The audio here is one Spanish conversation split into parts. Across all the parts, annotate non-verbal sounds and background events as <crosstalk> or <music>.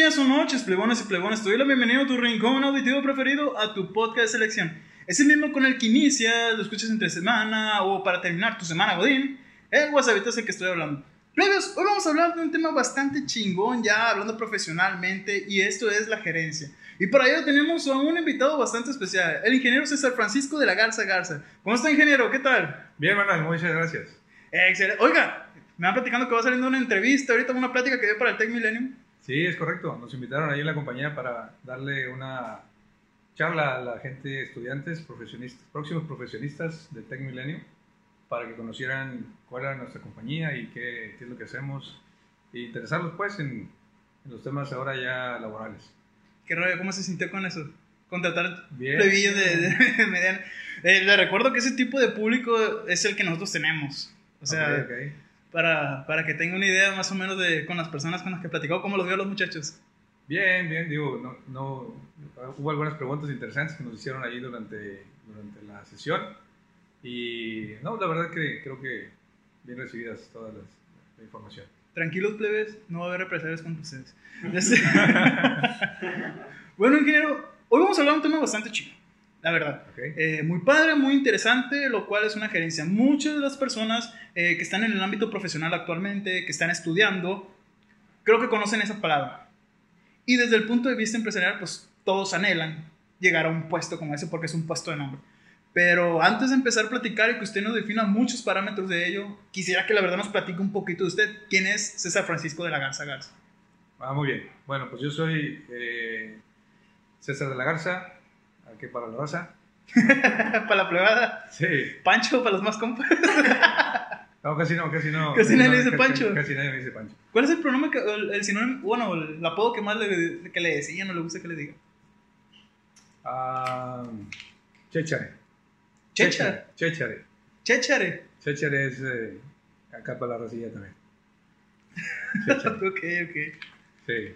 Días o noches, plebones y plebones. Te doy la bienvenida a tu rincón auditivo preferido, a tu podcast de selección. Es el mismo con el que inicias, lo escuchas entre semana o para terminar tu semana, Godín. El WhatsApp es el que estoy hablando. Plebes, hoy vamos a hablar de un tema bastante chingón, ya hablando profesionalmente, y esto es la gerencia. Y para ello tenemos a un invitado bastante especial, el ingeniero César Francisco de la Garza Garza. ¿Cómo está, ingeniero? ¿Qué tal? Bien, Manuel, muchas gracias. Excelente. Oiga, me van platicando que va saliendo una entrevista, ahorita una plática que dio para el Tech Millennium. Sí, es correcto. Nos invitaron ahí en la compañía para darle una charla a la gente, estudiantes, profesionistas, próximos profesionistas del Tech Millennium, para que conocieran cuál era nuestra compañía y qué, qué es lo que hacemos, e interesarlos pues en, en los temas ahora ya laborales. ¿Qué rollo? ¿Cómo se sintió con eso? Contratar plebillos de, de, mediana. Eh, le recuerdo que ese tipo de público es el que nosotros tenemos. O sea, Ok, ok. Para, para que tenga una idea más o menos de con las personas con las que he platicado, cómo los veo a los muchachos. Bien, bien, digo, no, no, hubo algunas preguntas interesantes que nos hicieron ahí durante, durante la sesión y no, la verdad que creo que bien recibidas todas las la información. Tranquilos, plebes, no va a haber represalias contra ustedes. <laughs> <laughs> Este- <laughs> bueno, ingeniero, hoy vamos a hablar de un tema bastante chido, la verdad. ¿ok? Eh, muy padre, muy interesante, lo cual es una gerencia. Muchas de las personas eh, que están en el ámbito profesional actualmente, que están estudiando, creo que conocen esa palabra. Y desde el punto de vista empresarial, pues todos anhelan llegar a un puesto como ese porque es un puesto de nombre. Pero antes de empezar a platicar y que usted nos defina muchos parámetros de ello, quisiera que la verdad nos platique un poquito de usted. ¿Quién es César Francisco de la Garza Garza? Ah, muy bien. Bueno, pues yo soy eh, César de la Garza, aquí para la raza. <laughs> para la plebada. Sí. Pancho, para los más compas. <laughs> No, casi no, casi no. Casi nadie le dice Pancho. Casi nadie me dice Pancho. ¿Cuál es el pronombre, que, el, el sinónimo, bueno, el apodo que más le, que le decían o le gusta que le diga? Ah, Chechare. Chechare. Chechare. Chechare. Chechare es eh, acá para la racilla también. <laughs> ok, ok. Sí.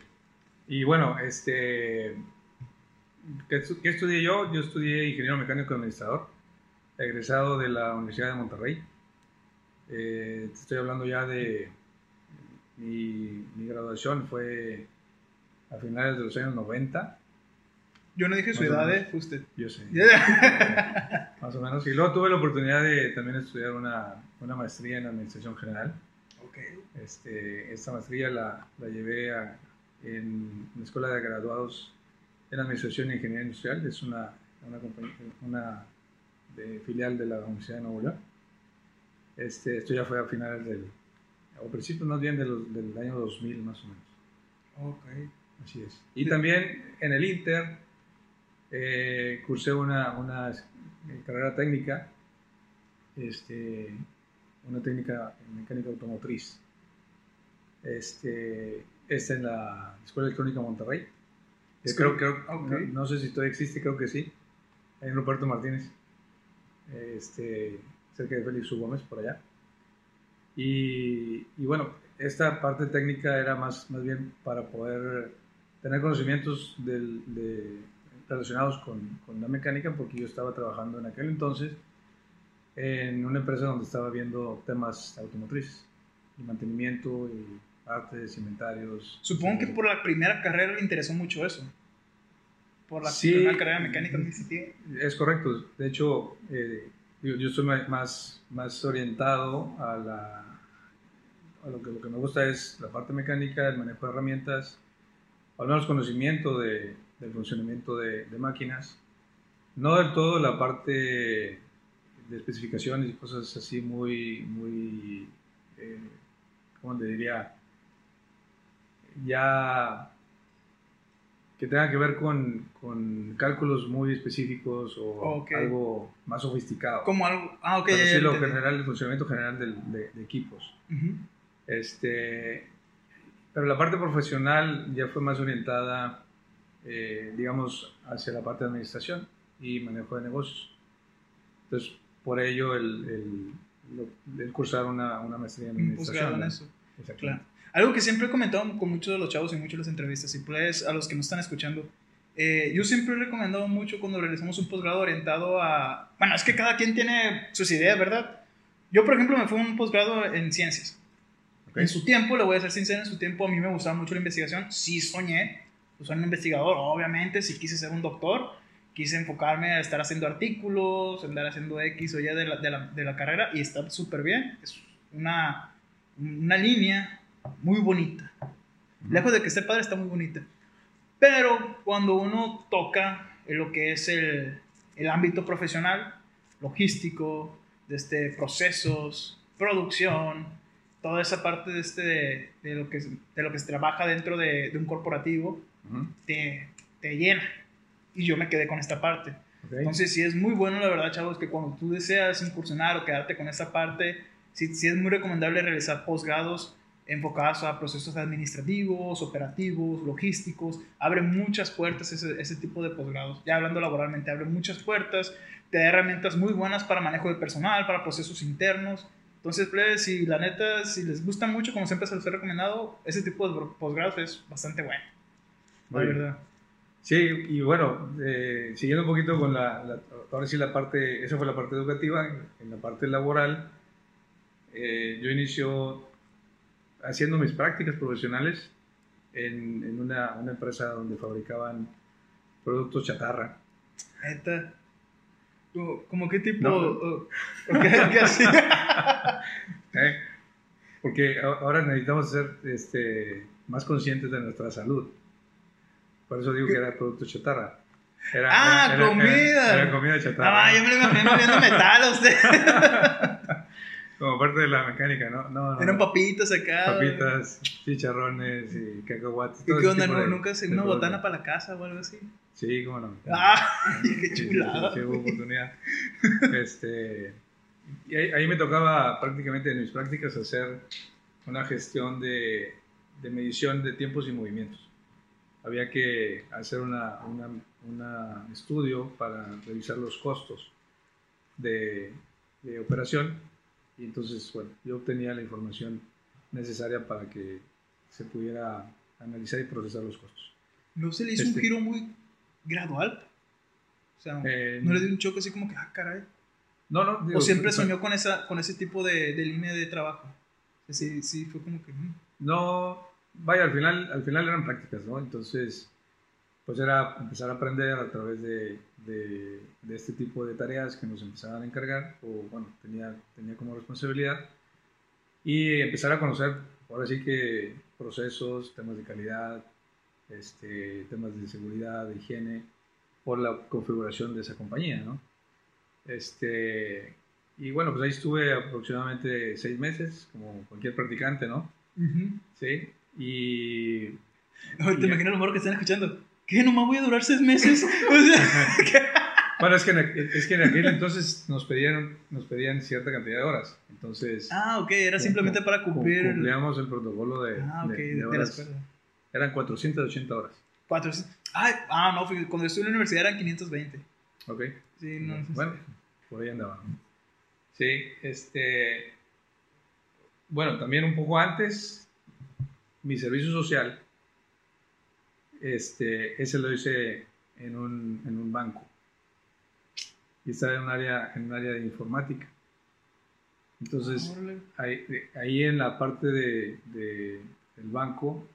Y bueno, este. ¿Qué, qué estudié yo? Yo estudié ingeniero mecánico administrador, egresado de la Universidad de Monterrey. Eh, te estoy hablando ya de. Mi, mi graduación fue a finales de los años 90, Yo no dije su Más edad, menos. eh, usted. yo sé, <laughs> más o menos. Y luego tuve la oportunidad de también estudiar una, una maestría en Administración General. ok. Este, esta maestría la, la llevé a- en la Escuela de Graduados en Administración e Ingeniería Industrial. Es una, una, compañía- una de- filial de la Universidad de Nuevo León. Este, esto ya fue a finales del, o principios más bien de los- del año 2000 más o menos. Ok. Así es. Y también en el Inter eh, cursé una, una eh, carrera técnica, este, una técnica en mecánica automotriz. Este, esta en la Escuela Electrónica Monterrey. Escuela- creo, creo, ok. no, no sé si todavía existe, creo que sí. Hay en Roberto Martínez, este, cerca de Félix U. Gómez, por allá. Y, y bueno, esta parte técnica era más, más bien para poder tener conocimientos del- de- relacionados con, con la mecánica, porque yo estaba trabajando en aquel entonces en una empresa donde estaba viendo temas automotrices, y mantenimiento y partes, inventarios. Supongo que por la primera carrera le interesó mucho eso. Por la Sí. primera carrera de mecánica administrativa. Es correcto. De hecho, eh, yo, yo estoy más, más orientado a la... A lo, que, lo que me gusta es la parte mecánica, el manejo de herramientas, al menos conocimiento de, del funcionamiento de, de máquinas. No del todo la parte de especificaciones y cosas así muy, muy, eh, ¿cómo te diría? Ya que tenga que ver con, con cálculos muy específicos o Ok. algo más sofisticado. Como algo. Ah, ok, ya lo general, el funcionamiento general del- de, de equipos. Ujú. Este, pero la parte profesional ya fue más orientada, eh, digamos, hacia la parte de administración y manejo de negocios. Entonces, por ello el, el, el cursar una, una maestría en Un administración. posgrado en eso. Exactamente. Claro. Algo que siempre he comentado con muchos de los chavos y muchas de las entrevistas, y pues a los que nos están escuchando, eh, yo siempre he recomendado mucho cuando realizamos un posgrado orientado a... Bueno, es que cada quien tiene sus ideas, ¿verdad? Yo, por ejemplo, me fui a un posgrado en ciencias. En su tiempo, le voy a ser sincero, en su tiempo a mí me gustaba mucho la investigación. Sí soñé, pues soy un investigador, obviamente, sí quise ser un doctor, quise enfocarme a estar haciendo artículos, andar haciendo X o Y de la, de la, de la carrera y está súper bien. Es una, una línea muy bonita. Lejos de que esté padre, está muy bonita. Pero cuando uno toca en lo que es el, el ámbito profesional, logístico, de este, procesos, producción, toda esa parte de, este, de, lo, que, de lo que se trabaja dentro de, de un corporativo, te, te, llena. Y yo me quedé con esta parte. Entonces, sí es muy bueno, la verdad, chavos, que cuando tú deseas incursionar o quedarte con esta parte, sí, sí es muy recomendable realizar posgrados enfocados a procesos administrativos, operativos, logísticos. Abre muchas puertas ese, ese tipo de posgrados. Ya hablando laboralmente, abre muchas puertas, te da herramientas muy buenas para manejo de personal, para procesos internos. Entonces, si la neta, si les gusta mucho, como siempre se les he recomendado, ese tipo de posgrados es bastante bueno. La verdad. Sí, y bueno, eh, siguiendo un poquito con la, ahora sí la parte, esa fue la parte educativa, en, la parte laboral, eh, yo inicio haciendo mis prácticas profesionales en, en una, una, empresa donde fabricaban productos chatarra. ¿Neta? ¿Cómo qué tipo? ¿Qué, <laughs> hacía? ¿Eh? Porque ahora necesitamos ser este, más conscientes de nuestra salud. Por eso digo que era producto chatarra. Era, ah, comida. Era, comida chatarra. Ah, yo me lo imagino viendo metal a usted. <laughs> Como parte de la mecánica, ¿no? no, Eran papitas acá. Papitas, chicharrones y cacahuates. ¿Y qué onda? ¿Nunca se una botana para la casa o algo así? Sí, cómo no. ¡Ah! <laughs> ¡Qué chulada! Sí, hubo oportunidad. este, y ahí, me tocaba prácticamente en mis prácticas hacer una gestión de, de medición de tiempos y movimientos. Había que hacer un una, una estudio para revisar los costos de, de operación y entonces, bueno, yo obtenía la información necesaria para que se pudiera analizar y procesar los costos. ¿No se le hizo un este giro muy gradual? O sea, eh, ¿no le dio un choque así como que, ah, caray? No, no. ¿O siempre soñó con, esa, con ese tipo de, de línea de trabajo? Sí, sí, fue como que... Mm. No, vaya, al final, al final eran prácticas, ¿no? Entonces, pues era empezar a aprender a través de, de, este tipo de tareas que nos empezaban a encargar, o bueno, tenía, tenía como responsabilidad, y empezar a conocer, ahora sí que procesos, temas de calidad, este, temas de seguridad, de higiene, por la configuración de esa compañía, ¿no? Este, y bueno, pues ahí estuve aproximadamente seis meses, como cualquier practicante, ¿no? Sí, y... ¿Te imaginas lo mejor que están escuchando? ¿Qué? ¿Nomás voy a durar seis meses? <laughs> bueno, es que, en, es que en aquel entonces nos pedían, nos pedían cierta cantidad de horas. Entonces. Ah, ok, era simplemente para cumplir. Cumplíamos el protocolo de. Ah, ok, de, de, horas. Eran 480 horas. 400. ah, no, cuando estuve en la universidad eran 520. Ok. Sí, no. Bueno, por ahí andaba. Sí, este. Bueno, también un poco antes, mi servicio social este, ese lo hice en un, en un banco. Y estaba en un área, en un área de informática. Entonces, ahí, ahí, en la parte de, de, del banco,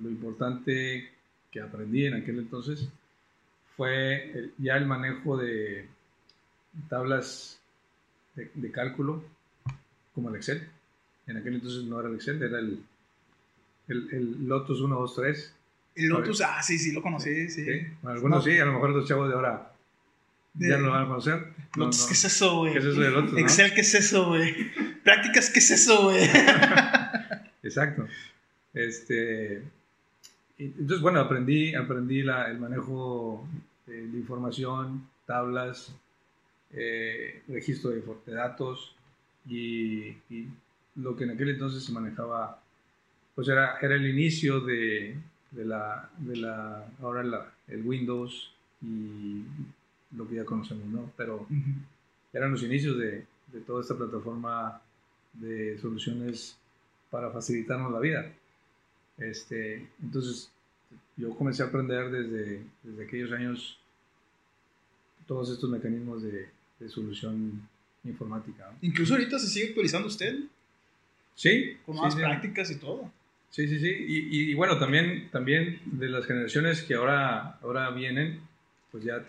lo importante que aprendí en aquel entonces fue ya el manejo de tablas de, de, cálculo, como el Excel. En aquel entonces no era el Excel, era el, el, el Lotus 1, 2, 3 el Lotus, ah, sí, sí, lo conocí, sí. algunos sí, a lo mejor los chavos de ahora ya no lo van a conocer. Lotus, ¿qué es eso, güey? ¿Qué es eso de Lotus? Excel, ¿qué es eso, güey? Prácticas, ¿qué es eso, güey? <laughs> Exacto. Este, entonces, bueno, aprendí, aprendí la, el manejo de, información, tablas, eh, registro de, datos y, y, lo que en aquel entonces se manejaba, pues era, era el inicio de, de la, de la ahora la, el Windows y lo que ya conocemos, ¿no? Pero eran los inicios de, de, toda esta plataforma de soluciones para facilitarnos la vida. Este, entonces, yo comencé a aprender desde, desde aquellos años todos estos mecanismos de, de solución informática. Incluso ahorita se sigue actualizando usted. Sí. Con más sí. prácticas y todo. Sí, sí, sí. Y, y bueno, también, también de las generaciones que ahora, ahora vienen, pues ya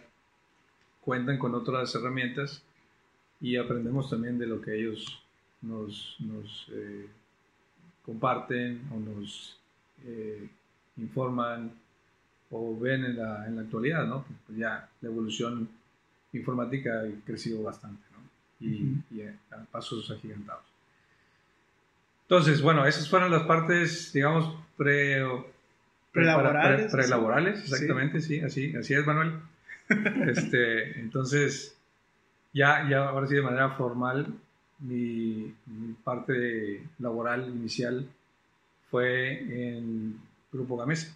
cuentan con otras herramientas y aprendemos también de lo que ellos nos, nos eh, comparten o nos eh, informan o ven en la, en la actualidad, ¿no? Pues ya la evolución informática ha crecido bastante, ¿no? Y, a, a pasos agigantados. Entonces, bueno, esas fueron las partes, digamos, pre, Prelaborales, pre- prelaborales, exactamente, sí, así, así es, Manuel. <laughs> este, entonces, ya, ya ahora sí de manera formal, mi, mi parte laboral inicial fue en Grupo Gamesa,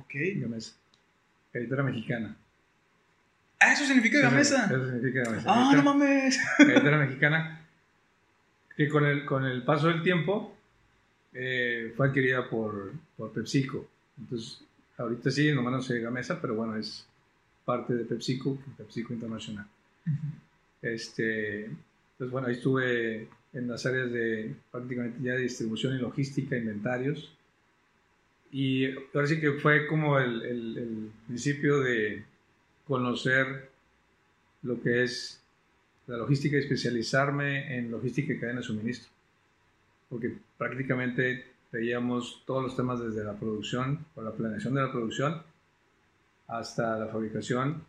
Ok. Gamesa, editora mexicana. Ah, eso significa gamesa. Eso significa Gamesa. Ah, no mames. editora mexicana, que con el, con el paso del tiempo eh, fue adquirida por, por PepsiCo. Entonces, ahorita sí, nomás no se Gamesa, pero bueno, es parte de PepsiCo, PepsiCo Internacional. Este, pues bueno, ahí estuve en las áreas de prácticamente ya de distribución y logística, inventarios. Y ahora sí que fue como el, el- el principio de conocer lo que es la logística y especializarme en logística y cadena de suministro. Porque prácticamente veíamos todos los temas desde la producción o la planeación de la producción hasta la fabricación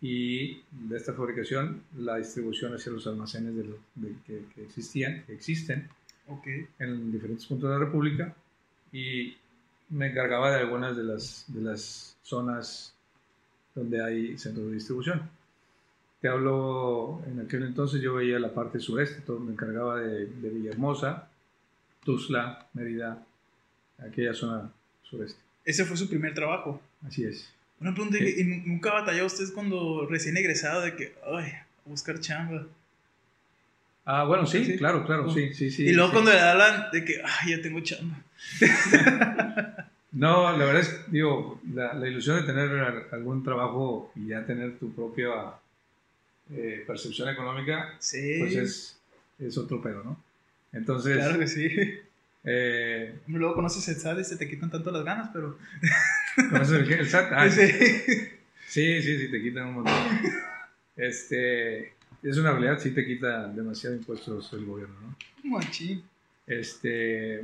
y de esta fabricación la distribución hacia los almacenes de lo- de- que, que existían, que existen Ok. en diferentes puntos de la República y me encargaba de algunas de las, de las zonas donde hay centros de distribución. Te hablo, en aquel entonces yo veía la parte sureste, todo, me encargaba de, de Villahermosa, Tuzla, Mérida, aquella zona sureste. Ese fue su primer trabajo. Así es. Una pregunta. ¿y nu- nunca batalló usted cuando recién egresado de que, ay, a buscar chamba? Ah, bueno, sí, Sí. claro, claro, sí, sí, sí. y luego sí. cuando le hablan de que, ay, ya tengo chamba. <laughs> No, la verdad es, digo, la, la ilusión de tener algún trabajo y ya tener tu propia eh, percepción económica, Sí. pues es, es otro pedo, ¿no? Entonces, Claro que sí. eh, Luego conoces el SAT y se te quitan tanto las ganas, pero... <laughs> ¿conoces el, el SAT? Ah, Sí. sí, sí, sí, te quitan un montón. Este, es una realidad, sí te quita demasiado impuestos el gobierno, ¿no? Machín. Este,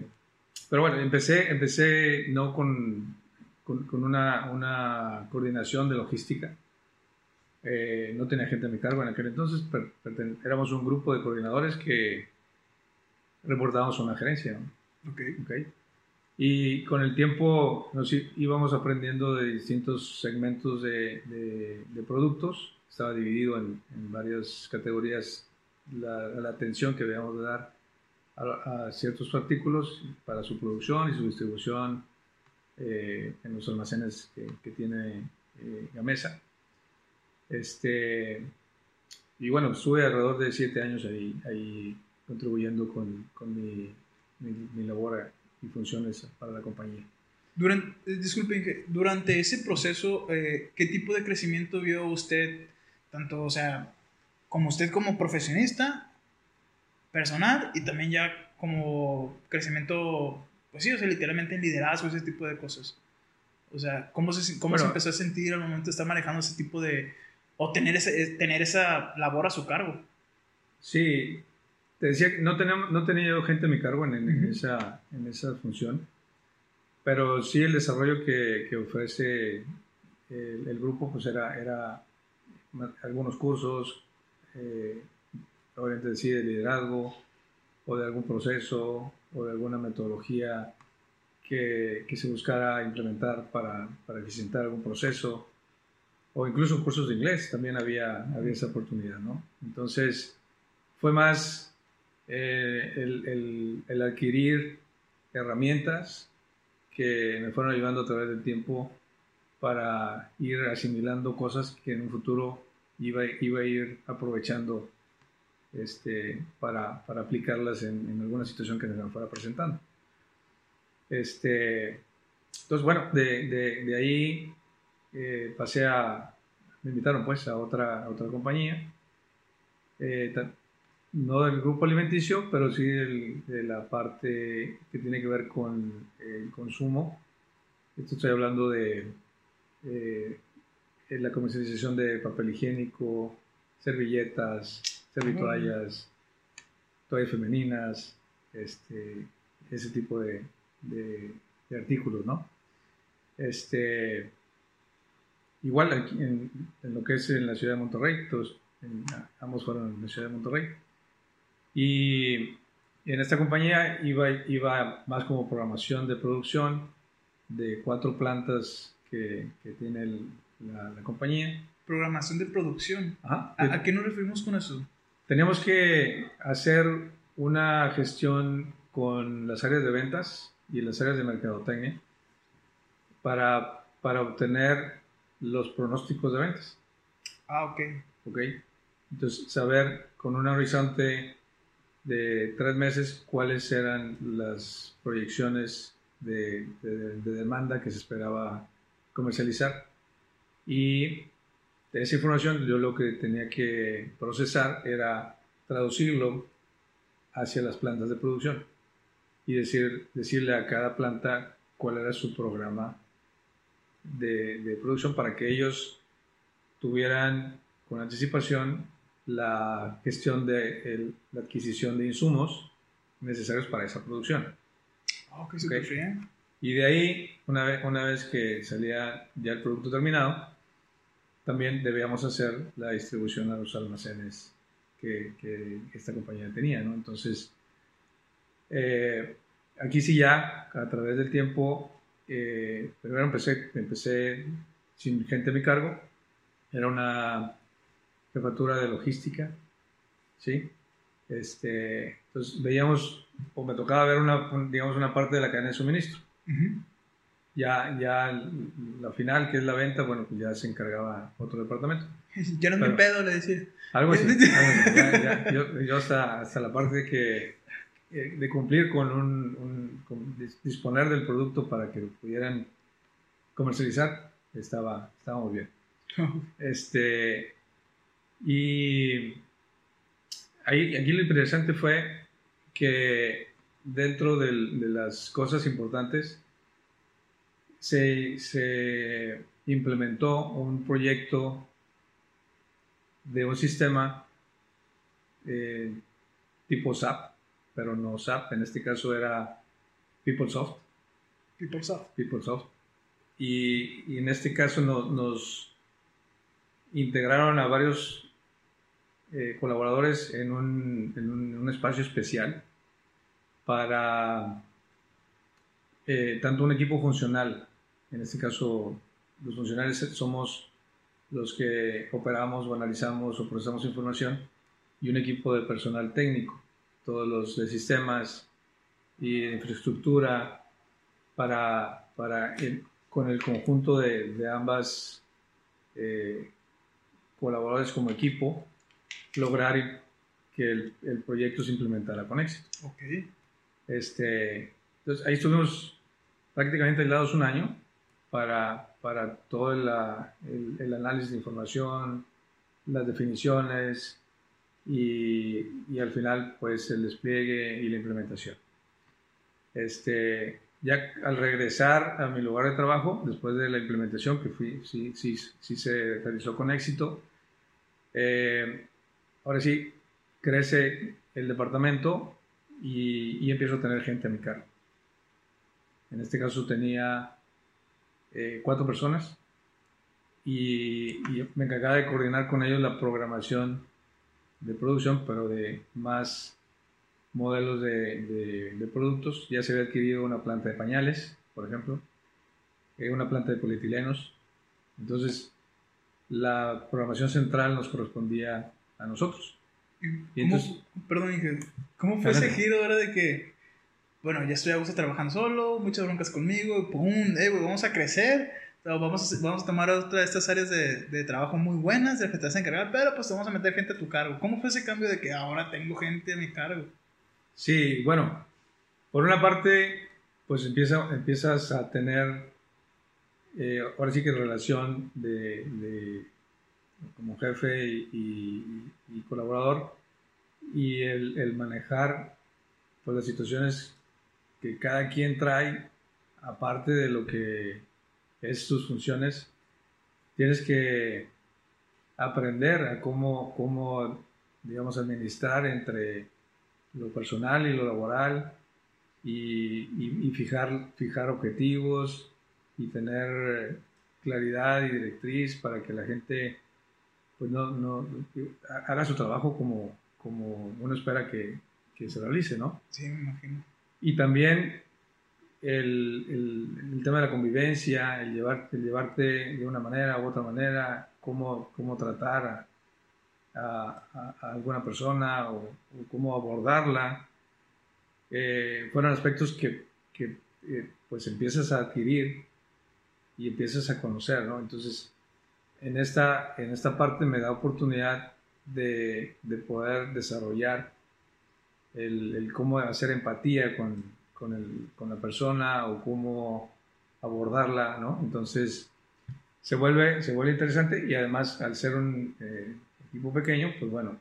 pero bueno, empecé, empecé no con, con, con una, una coordinación de logística. Eh, no tenía gente a mi cargo en aquel entonces, per- perten- éramos un grupo de coordinadores que reportábamos a una gerencia. ¿no? Ok. ¿ok? Y con el tiempo nos íbamos aprendiendo de distintos segmentos de, de- de productos. Estaba dividido en, en varias categorías la, la atención que debíamos de dar a, a ciertos artículos para su producción y su distribución eh, en los almacenes que, que tiene eh, Gamesa. Este, y bueno, estuve alrededor de siete años ahí, ahí contribuyendo con, con mi, mi, mi labor y funciones para la compañía. Durante, eh, disculpen, durante ese proceso, eh, ¿qué tipo de crecimiento vio usted, tanto, o sea, como usted como profesionista, personal, y también ya como crecimiento, pues sí, o sea, literalmente en liderazgo, ese tipo de cosas? O sea, ¿cómo se, cómo se Bueno. empezó a sentir al momento de estar manejando ese tipo de, o tener, ese, tener esa labor a su cargo? Sí, te decía que no, tenemos, no tenía yo gente a mi cargo en, en Ujú. esa, en esa función, pero sí el desarrollo que, que ofrece el, el grupo pues era, era algunos cursos, eh, obviamente de liderazgo o de algún proceso o de alguna metodología que, que se buscara implementar para, para eficientar algún proceso o incluso cursos de inglés, también había, había esa oportunidad, ¿no? Entonces, fue más eh, el, el- adquirir herramientas que me fueron ayudando a través del tiempo para ir asimilando cosas que en un futuro iba, iba a ir aprovechando este, para, para aplicarlas en, alguna situación que me fuera presentando. Este, entonces, bueno, de- de ahí eh, pasé a, me invitaron pues a otra, a otra compañía. Eh, no del grupo alimenticio, pero sí de la parte que tiene que ver con el consumo. Esto estoy hablando de eh, la comercialización de papel higiénico, servilletas, servitoallas, toallas femeninas, este, ese tipo de, de, artículos, ¿no? Este, igual aquí en, lo que es en la ciudad de Monterrey, todos, ambos fueron en la ciudad de Monterrey. Y en esta compañía iba, iba más como programación de producción de cuatro plantas que, que tiene la, la, compañía. Programación de producción. ¿A, ¿A, qué nos referimos con eso? Teníamos que hacer una gestión con las áreas de ventas y las áreas de mercadotecnia para, para obtener los pronósticos de ventas. Ah, ok. Ok. Entonces, saber con un horizonte de tres meses cuáles eran las proyecciones de, de, demanda que se esperaba comercializar. Y de esa información yo lo que tenía que procesar era traducirlo hacia las plantas de producción y decir, decirle a cada planta cuál era su programa de, de producción para que ellos tuvieran con anticipación la gestión de la adquisición de insumos necesarios para esa producción. Oh, okay. Y de ahí, una vez, una vez que salía ya el producto terminado, también debíamos hacer la distribución a los almacenes que, que esta compañía tenía. ¿no? Entonces, eh, aquí sí ya, a través del tiempo, eh, primero empecé, empecé sin gente a mi cargo. Era una jefatura de logística, ¿sí? Este, entonces veíamos, o me tocaba ver una, digamos, una parte de la cadena de suministro. Ya, ya la final, que es la venta, bueno, pues ya se encargaba otro departamento. <laughs> Ya no me pedo, le decía. Algo así. <laughs> yo, yo hasta, hasta, la parte de que eh, de cumplir con un, disponer del producto para que lo pudieran comercializar, estaba, estaba muy bien. <laughs> este, y ahí, aquí lo interesante fue que dentro de las cosas importantes se, se, implementó un proyecto de un sistema eh, tipo SAP, pero no SAP, en este caso era PeopleSoft. PeopleSoft. PeopleSoft. Y, y en este caso nos integraron a varios eh, colaboradores en un, en, un, espacio especial para eh, tanto un equipo funcional, en este caso los funcionales somos los que operamos o analizamos o procesamos información, y un equipo de personal técnico, todos los de sistemas y de infraestructura, para, para con el conjunto de, de ambas eh, colaboradores como equipo, lograr que el, el, proyecto se implementara con éxito. Ok. Este, entonces ahí estuvimos prácticamente aislados un año para, para todo el, el, análisis de información, las definiciones y, y, al final pues el despliegue y la implementación. Este, ya al regresar a mi lugar de trabajo, después de la implementación, que fui, sí, sí, sí se realizó con éxito, eh, ahora sí, crece el departamento y, empiezo a tener gente a mi cargo. En este caso tenía eh, cuatro personas y, me encargaba de coordinar con ellos la programación de producción, pero de más modelos de, productos. Ya se había adquirido una planta de pañales, por ejemplo, eh, una planta de polietilenos. Entonces, la programación central nos correspondía a nosotros. Y entonces, perdón, ¿cómo fue ese giro ahora de que, bueno, ya estoy a gusto trabajando solo, muchas broncas conmigo, pum, eh, vamos a crecer, vamos vamos a tomar otra de estas áreas de, de trabajo muy buenas, de que te vas a encargar, pero pues vamos a meter gente a tu cargo. ¿Cómo fue ese cambio de que ahora tengo gente a mi cargo? Sí, bueno, por una parte, pues empieza, empiezas a tener, eh, ahora sí que relación de como jefe y, colaborador y el, el manejar pues, las situaciones que cada quien trae, aparte de lo que es sus funciones, tienes que aprender a cómo, cómo digamos, administrar entre lo personal y lo laboral y, fijar, fijar objetivos y tener claridad y directriz para que la gente pues no, no haga su trabajo como, como uno espera que, que, se realice, ¿no? Sí, me imagino. Y también el, el, tema de la convivencia, el, llevar, el llevarte de una manera u otra manera, cómo, cómo tratar a, a, alguna persona o, cómo abordarla, eh, fueron aspectos que, que eh, pues empiezas a adquirir y empiezas a conocer, ¿no? Entonces, en esta, en esta parte me da oportunidad de, de poder desarrollar el, el, cómo hacer empatía con, con, el, con, la persona o cómo abordarla, ¿no? Entonces, se vuelve, se vuelve interesante y además al ser un eh, equipo pequeño, pues bueno,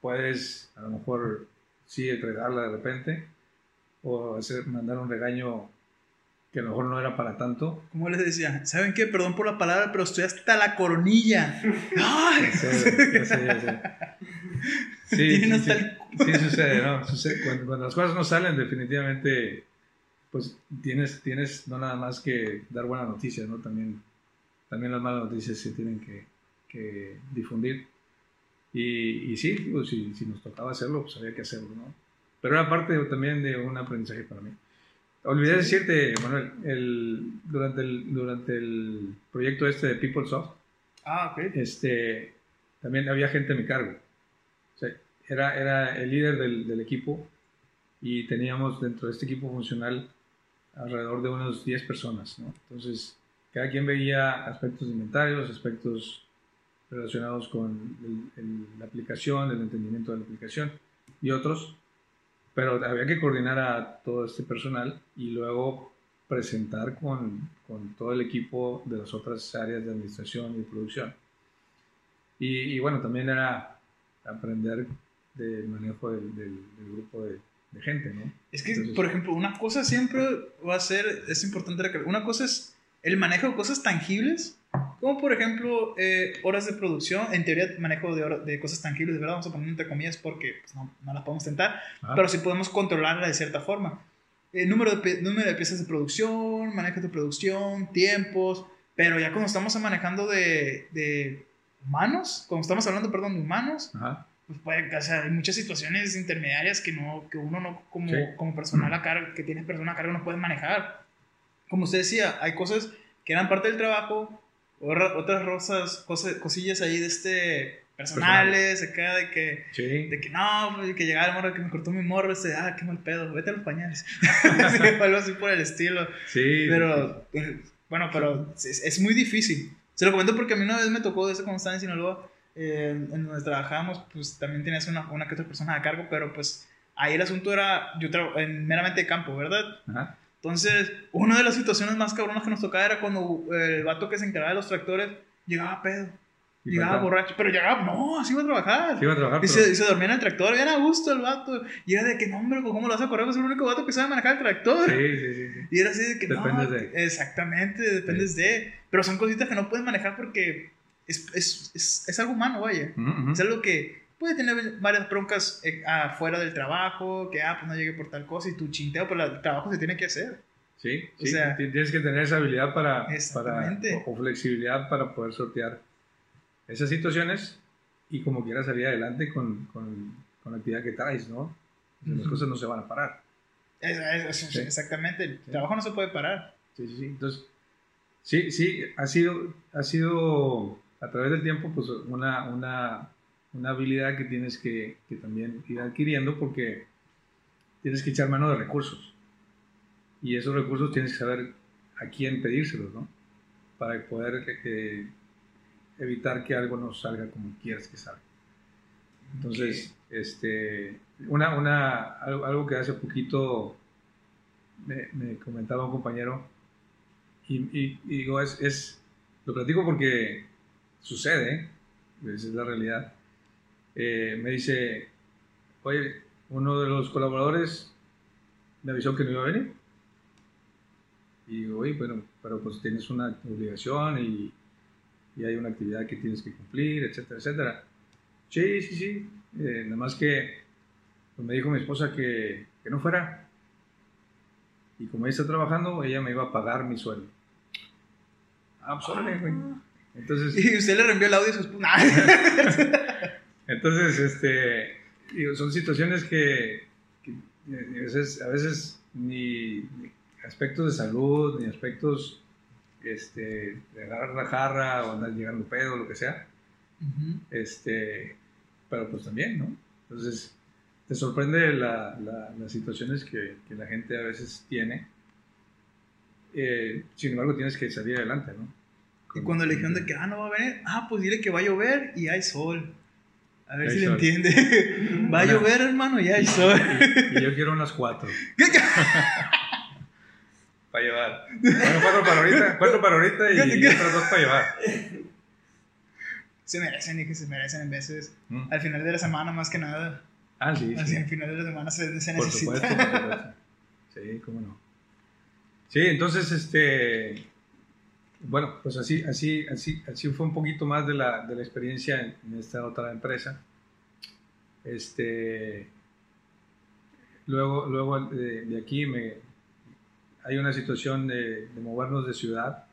puedes a lo mejor sí entregarla de repente o hacer, mandar un regaño que a lo mejor no era para tanto. Como les decía, ¿saben qué? Perdón por la palabra, pero estoy hasta la coronilla. <laughs> ¡Ay! <laughs> Sí, sí, sí, sucede, ¿no? <laughs> Cuando, las cosas no salen, definitivamente, pues tienes, tienes no nada más que dar buenas noticias, ¿no? También, también las malas noticias se tienen que, que difundir. Y, y sí, digo, si, si, nos tocaba hacerlo, pues había que hacerlo, ¿no? Pero era parte también de un aprendizaje para mí. Olvidé decirte, Manuel, el, durante, el, durante el proyecto este de PeopleSoft, ah, okay. este, también había gente a mi cargo. Era, era el líder del, del, equipo y teníamos dentro de este equipo funcional alrededor de unos 10 personas. Entonces, cada quien veía aspectos de inventarios, aspectos relacionados con la aplicación, el entendimiento de la aplicación y otros, pero había que coordinar a todo este personal y luego presentar con, con todo el equipo de las otras áreas de administración y producción. Y, bueno, también era aprender del manejo del, del, grupo de, de, gente, ¿no? Es que, por ejemplo, una cosa siempre va a ser, es importante, una cosa es el manejo de cosas tangibles como por ejemplo, eh, horas de producción, en teoría manejo de, de cosas tangibles, de verdad, vamos a poner entre comillas porque pues, no, no, las podemos tentar, ah. pero sí podemos controlarla de cierta forma. El número de, número de piezas de producción, manejo de producción, tiempos, pero ya cuando estamos manejando de, de humanos, cuando estamos hablando, perdón, de humanos, pues puede, o sea, hay muchas situaciones intermediarias que, no, que uno no, como, como personal a cargo, que tiene persona a cargo, no puede manejar. Como usted decía, hay cosas que eran parte del trabajo, otras rosas, cosillas ahí de este personales, queda de que, de que no, pues, que llegaba el morro que me cortó mi morro, este, ah, qué mal pedo, vete a los pañales. <laughs> algo así por el estilo. Sí. Pero, pues, bueno, pero es, es, muy difícil. Se lo comento porque a mí una vez me tocó de ese cuando estaba en Sinaloa, eh, en donde trabajábamos, pues también tenías una, una que otra persona a cargo, pero pues ahí el asunto era, yo trabajo en meramente campo, ¿verdad? Ajá. Entonces, una de las situaciones más cabronas que nos tocaba era cuando el vato que se encargaba de los tractores llegaba a pedo. Llegaba borracho, pero llegaba, no, así iba a trabajar. iba a trabajar y, se, dormía en el tractor, bien a gusto el vato. Y era de que, no, hombre, ¿cómo lo vas a correr? Pues es el único vato que sabe manejar el tractor. Sí, sí, sí. Y era así de que, dependes no, de. exactamente, dependes de. Pero son cositas que no puedes manejar porque es, es, es, es algo humano, vaya. Es algo que puede tener varias broncas eh, afuera del trabajo, que, ah, pues no llegué por tal cosa y tu chinteo, pero el trabajo se tiene que hacer. Sí, sí tienes que tener esa habilidad para, para o, flexibilidad para poder sortear esas situaciones y como quieras salir adelante con, con, con la actividad que traes, ¿no? Las cosas no se van a parar. Exactamente, el trabajo no se puede parar. Sí, sí, sí. Entonces, sí, sí, ha sido, ha sido a través del tiempo pues una, una, una habilidad que tienes que, que también ir adquiriendo porque tienes que echar mano de recursos. Y esos recursos tienes que saber a quién pedírselos, ¿no? Para poder eh, evitar que algo no salga como quieres que salga. Entonces, este, una, una, algo, que hace poquito me, comentaba un compañero, y, digo, es, es, lo platico porque sucede, esa es la realidad. Eh, me dice, oye, uno de los colaboradores me avisó que no iba a venir. Y digo, oye, bueno, pero pues tienes una obligación y, y hay una actividad que tienes que cumplir, etcétera, etcétera. Sí, sí, sí. Eh, nada más que pues, me dijo mi esposa que, que no fuera. Y como ella está trabajando, ella me iba a pagar mi sueldo. Ah, pues órale, güey. Entonces, Y usted le reenvió el audio a su esposa. <laughs> entonces este, digo, son situaciones que, que, eh, a, veces, a veces ni, aspectos de salud, ni aspectos este, de agarrar la jarra o andar llegando pedo, lo que sea. Este, pero pues también, ¿no? Entonces, te sorprende la- la- las situaciones que, que la gente a veces tiene. Eh, sin embargo, tienes que salir adelante, ¿no? Y cuando le dijeron de que, ah, no va a venir, ah, pues dile que va a llover y hay sol. A ver Hay si le sol. entiende. <laughs> va a llover, hermano, y hay sol. Y yo quiero unas cuatro. <laughs> para llevar. Bueno, cuatro para ahorita, cuatro para ahorita y otras dos para llevar. se merecen y que se merecen en veces. Mm. Al final de la semana, más que nada. Ah, sí, Así, sí. al final de la semana se, se Por necesita. supuesto, por supuesto. <laughs> Sí, cómo no. Sí, entonces, este, bueno, pues así, así, así, así fue un poquito más de la, de la experiencia en, esta otra empresa. Este, luego, luego de, de aquí me, hay una situación de, de movernos de ciudad.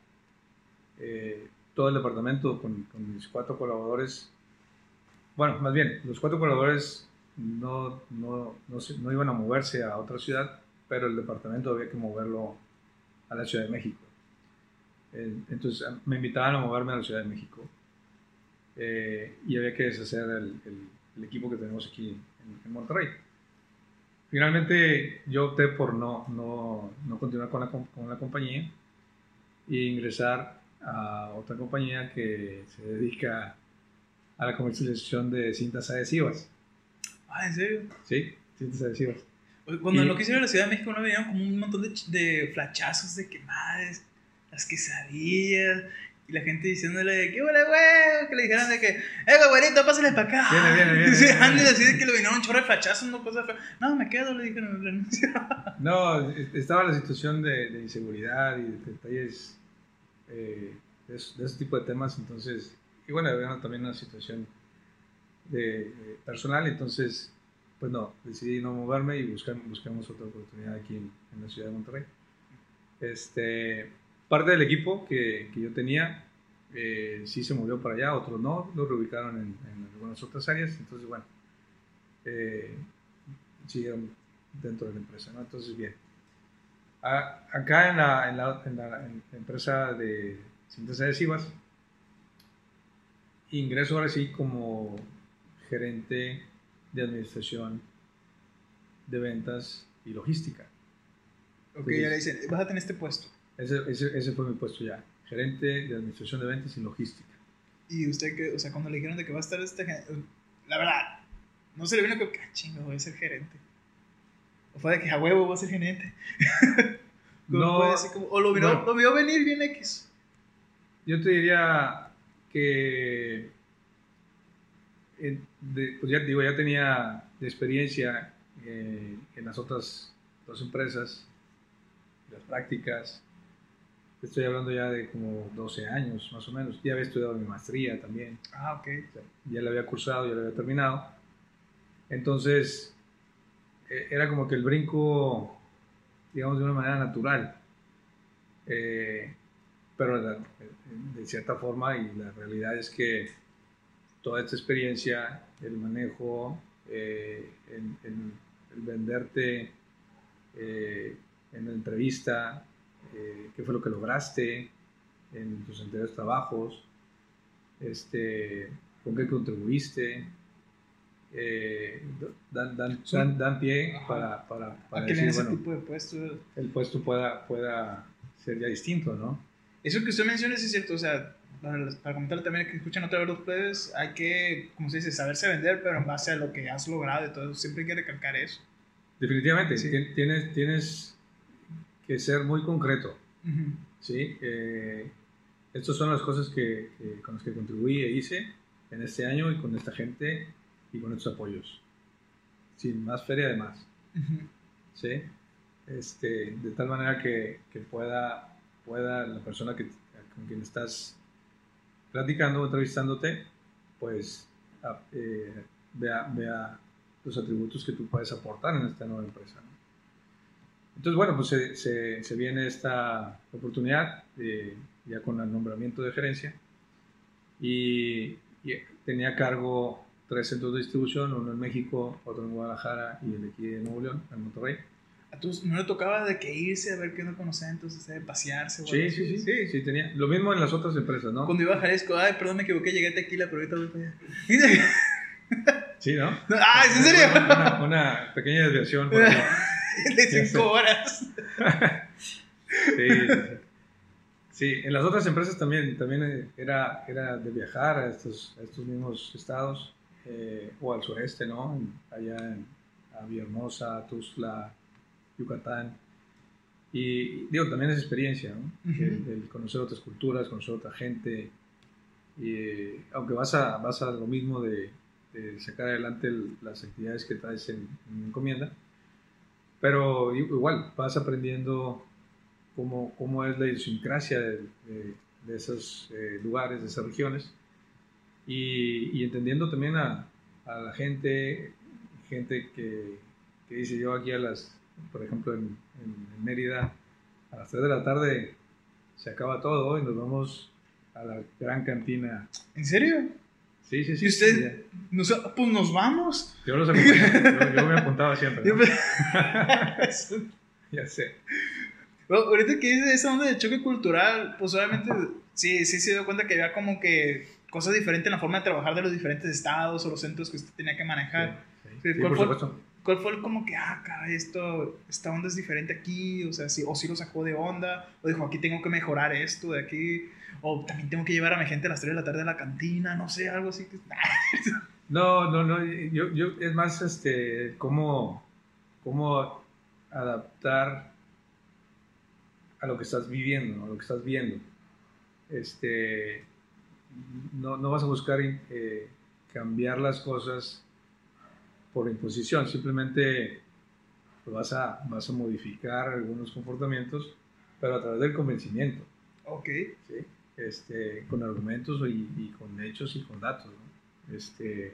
Eh, todo el departamento con, mis cuatro colaboradores, bueno, más bien, los cuatro colaboradores no, no, no, no iban a moverse a otra ciudad, pero el departamento había que moverlo a la Ciudad de México. Entonces a- me invitaban a moverme a la Ciudad de México eh, y había que deshacer el, el- el equipo que tenemos aquí en, en Monterrey. Finalmente yo opté por no, no, no continuar con la, con la compañía e ingresar a otra compañía que se dedica a la comercialización de cintas adhesivas. Ah, ¿en serio? ¿Sí? Cintas adhesivas. Cuando Y- lo quise ir a la Ciudad de México, no venían como un montón de, de flachazos de quemadas, las quesadillas, y la gente diciéndole de que, hola, güey, que le dijeran de que, eh, güerito, pásale para acá. Viene, viene, viene, Sí, ándale, así de que le vinieron un chorro de flachazos, no cosas feas. No, me quedo, le dijeron, me renuncio. <laughs> No, es- estaba la situación de, de inseguridad y de detalles eh, de, de ese tipo de temas, entonces, y bueno, había también una situación de, de personal, entonces, pues no, decidí no moverme y buscar, buscamos otra oportunidad aquí en, en la ciudad de Monterrey. Este, parte del equipo que, que yo tenía eh, sí se movió para allá, otros no, lo reubicaron en, en algunas otras áreas, entonces, bueno, eh, siguieron dentro de la empresa. Entonces, bien. A- acá en la empresa de cintas adhesivas, ingreso ahora sí como gerente de administración de ventas y logística. Ok, ya le dicen, vas a tener este puesto. Ese, ese, ese fue mi puesto ya, gerente de administración de ventas y logística. Y usted, que, o sea, cuando le dijeron de que va a estar este la verdad, no se le vino que, ah, chingo, voy a ser gerente. O fue de que a huevo voy a ser gerente. <laughs> ¿Cómo No, como- o lo vio, bueno. lo vio venir bien X. Yo te diría que, eh, de- pues ya digo, ya tenía de experiencia eh, en las otras dos empresas, las prácticas. Estoy hablando ya de como 12 años más o menos. Ya había estudiado mi maestría también. Ah, ok. O sea, ya la había cursado, ya la había terminado. Entonces, eh, era como que el brinco, digamos, de una manera natural. Eh, pero la- de cierta forma, y la realidad es que toda esta experiencia, el manejo, eh, el, el- el venderte eh, en la entrevista, eh, qué fue lo que lograste en tus anteriores trabajos, este, con qué contribuiste, eh, dan, dan, dan, dan pie Ajá. para, para, para decir, ese bueno, tipo de puestos. el puesto pueda, pueda ser ya distinto, ¿no? Eso que usted menciona es cierto, o sea, para, comentarle también que escuchan otra vez los plebes, hay que, como se dice, saberse vender, pero en base a lo que has logrado y todo, siempre hay que recalcar eso. Definitivamente, Sí. tien- tienes, tienes que ser muy concreto. ¿sí? Eh, estas son las cosas que, con las que contribuí e hice en este año y con esta gente y con estos apoyos. sin más feria de más. ¿Sí? Este, de tal manera que, que, pueda, pueda la persona que, con quien estás platicando o entrevistándote, pues eh, vea, vea los atributos que tú puedes aportar en esta nueva empresa. Entonces, bueno, pues se, se, viene esta oportunidad ya con el nombramiento de gerencia y, tenía a cargo tres centros de distribución, uno en México, otro en Guadalajara y el de aquí de Nuevo León, en Monterrey. ¿A tú no le tocaba de que irse a ver qué no con los centros, de pasearse? sí, sí, sí, sí, sí, tenía. Lo mismo en las otras empresas, ¿no? Cuando iba a Jalisco, ay, perdón, me equivoqué, llegué a Tequila, pero ahorita voy para allá. Sí, ¿no? <laughs> Ah, ¿es en serio? Una, una pequeña desviación. Por <laughs> de cinco horas. sí, sí, en las otras empresas también, también era, era de viajar a estos, a estos mismos estados eh, o al sureste, ¿no? Allá en a Villahermosa, Tuzla, Yucatán. Y digo, también es experiencia, ¿no? el, conocer otras culturas, conocer otra gente. Y, aunque vas a, vas a lo mismo de, sacar adelante las actividades que traes en, en encomienda, pero igual, vas aprendiendo cómo, cómo es la idiosincrasia de, de, esos eh, lugares, de esas regiones, y, y entendiendo también a, a, la gente, gente que, que, dice yo aquí a las, por ejemplo en, en, Mérida, a las 3 de la tarde se acaba todo y nos vamos a la gran cantina. ¿En serio? Sí, sí, sí. ¿Y usted? Nos, pues nos vamos. Yo los acompañaba, yo, me apuntaba siempre. <laughs> ya sé. Bueno, ahorita que dice esa onda de choque cultural, pues obviamente sí, sí se dio cuenta que había como que cosas diferentes en la forma de trabajar de los diferentes estados o los centros que usted tenía que manejar. Sí, ¿Cuál, por fue, supuesto. ¿Cuál fue el como que, ah, caray, esto, esta onda es diferente aquí? O sea, sí, o sí lo sacó de onda, o dijo, aquí tengo que mejorar esto de aquí o también tengo que llevar a mi gente a las 3 de la tarde a la cantina, no sé, algo así. <laughs> no, no, no, yo, yo es más este, cómo, cómo adaptar a lo que estás viviendo, a lo que estás viendo. Este, no, no vas a buscar eh, cambiar las cosas por imposición, simplemente vas a, vas a modificar algunos comportamientos, pero a través del convencimiento. Ok. ¿sí? este, con argumentos y, con hechos y con datos, este,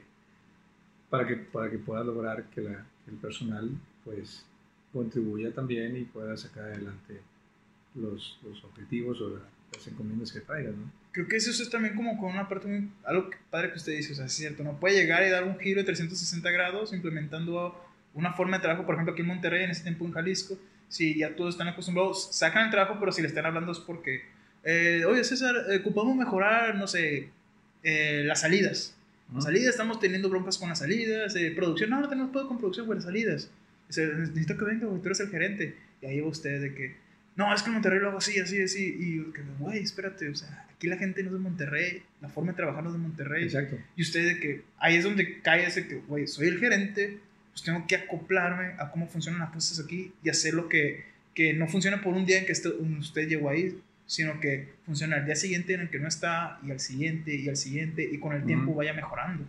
para, que, para que pueda lograr que, la, el personal pues, contribuya también y pueda sacar adelante los, los objetivos o las encomiendas que traigan. ¿no? Creo que eso es también como con una parte muy, algo padre que usted dice, o sea, es cierto, no puede llegar y dar un giro de 360 grados implementando una forma de trabajo, por ejemplo, aquí en Monterrey, en ese tiempo en Jalisco, si ya todos están acostumbrados, sacan el trabajo, pero si le están hablando es porque eh, oye César, eh, ocupamos mejorar, no sé, eh, las salidas. Las salidas, estamos teniendo broncas con las salidas, producción, no, no tenemos con producción, con las salidas. necesito que venga, tú eres el gerente. Y ahí va usted de que, no, es que en Monterrey lo hago así, así, así. Y que, güey, espérate, o sea, aquí la gente no es de Monterrey, la forma de trabajar no es de Monterrey. Exacto. Y usted de que, ahí es donde cae ese que, güey, soy el gerente, pues tengo que acoplarme a cómo funcionan las cosas aquí y hacer lo que, que no funciona por un día en que usted llegó ahí, sino que funciona al día siguiente en el que no está y al siguiente y al siguiente y con el tiempo vaya mejorando.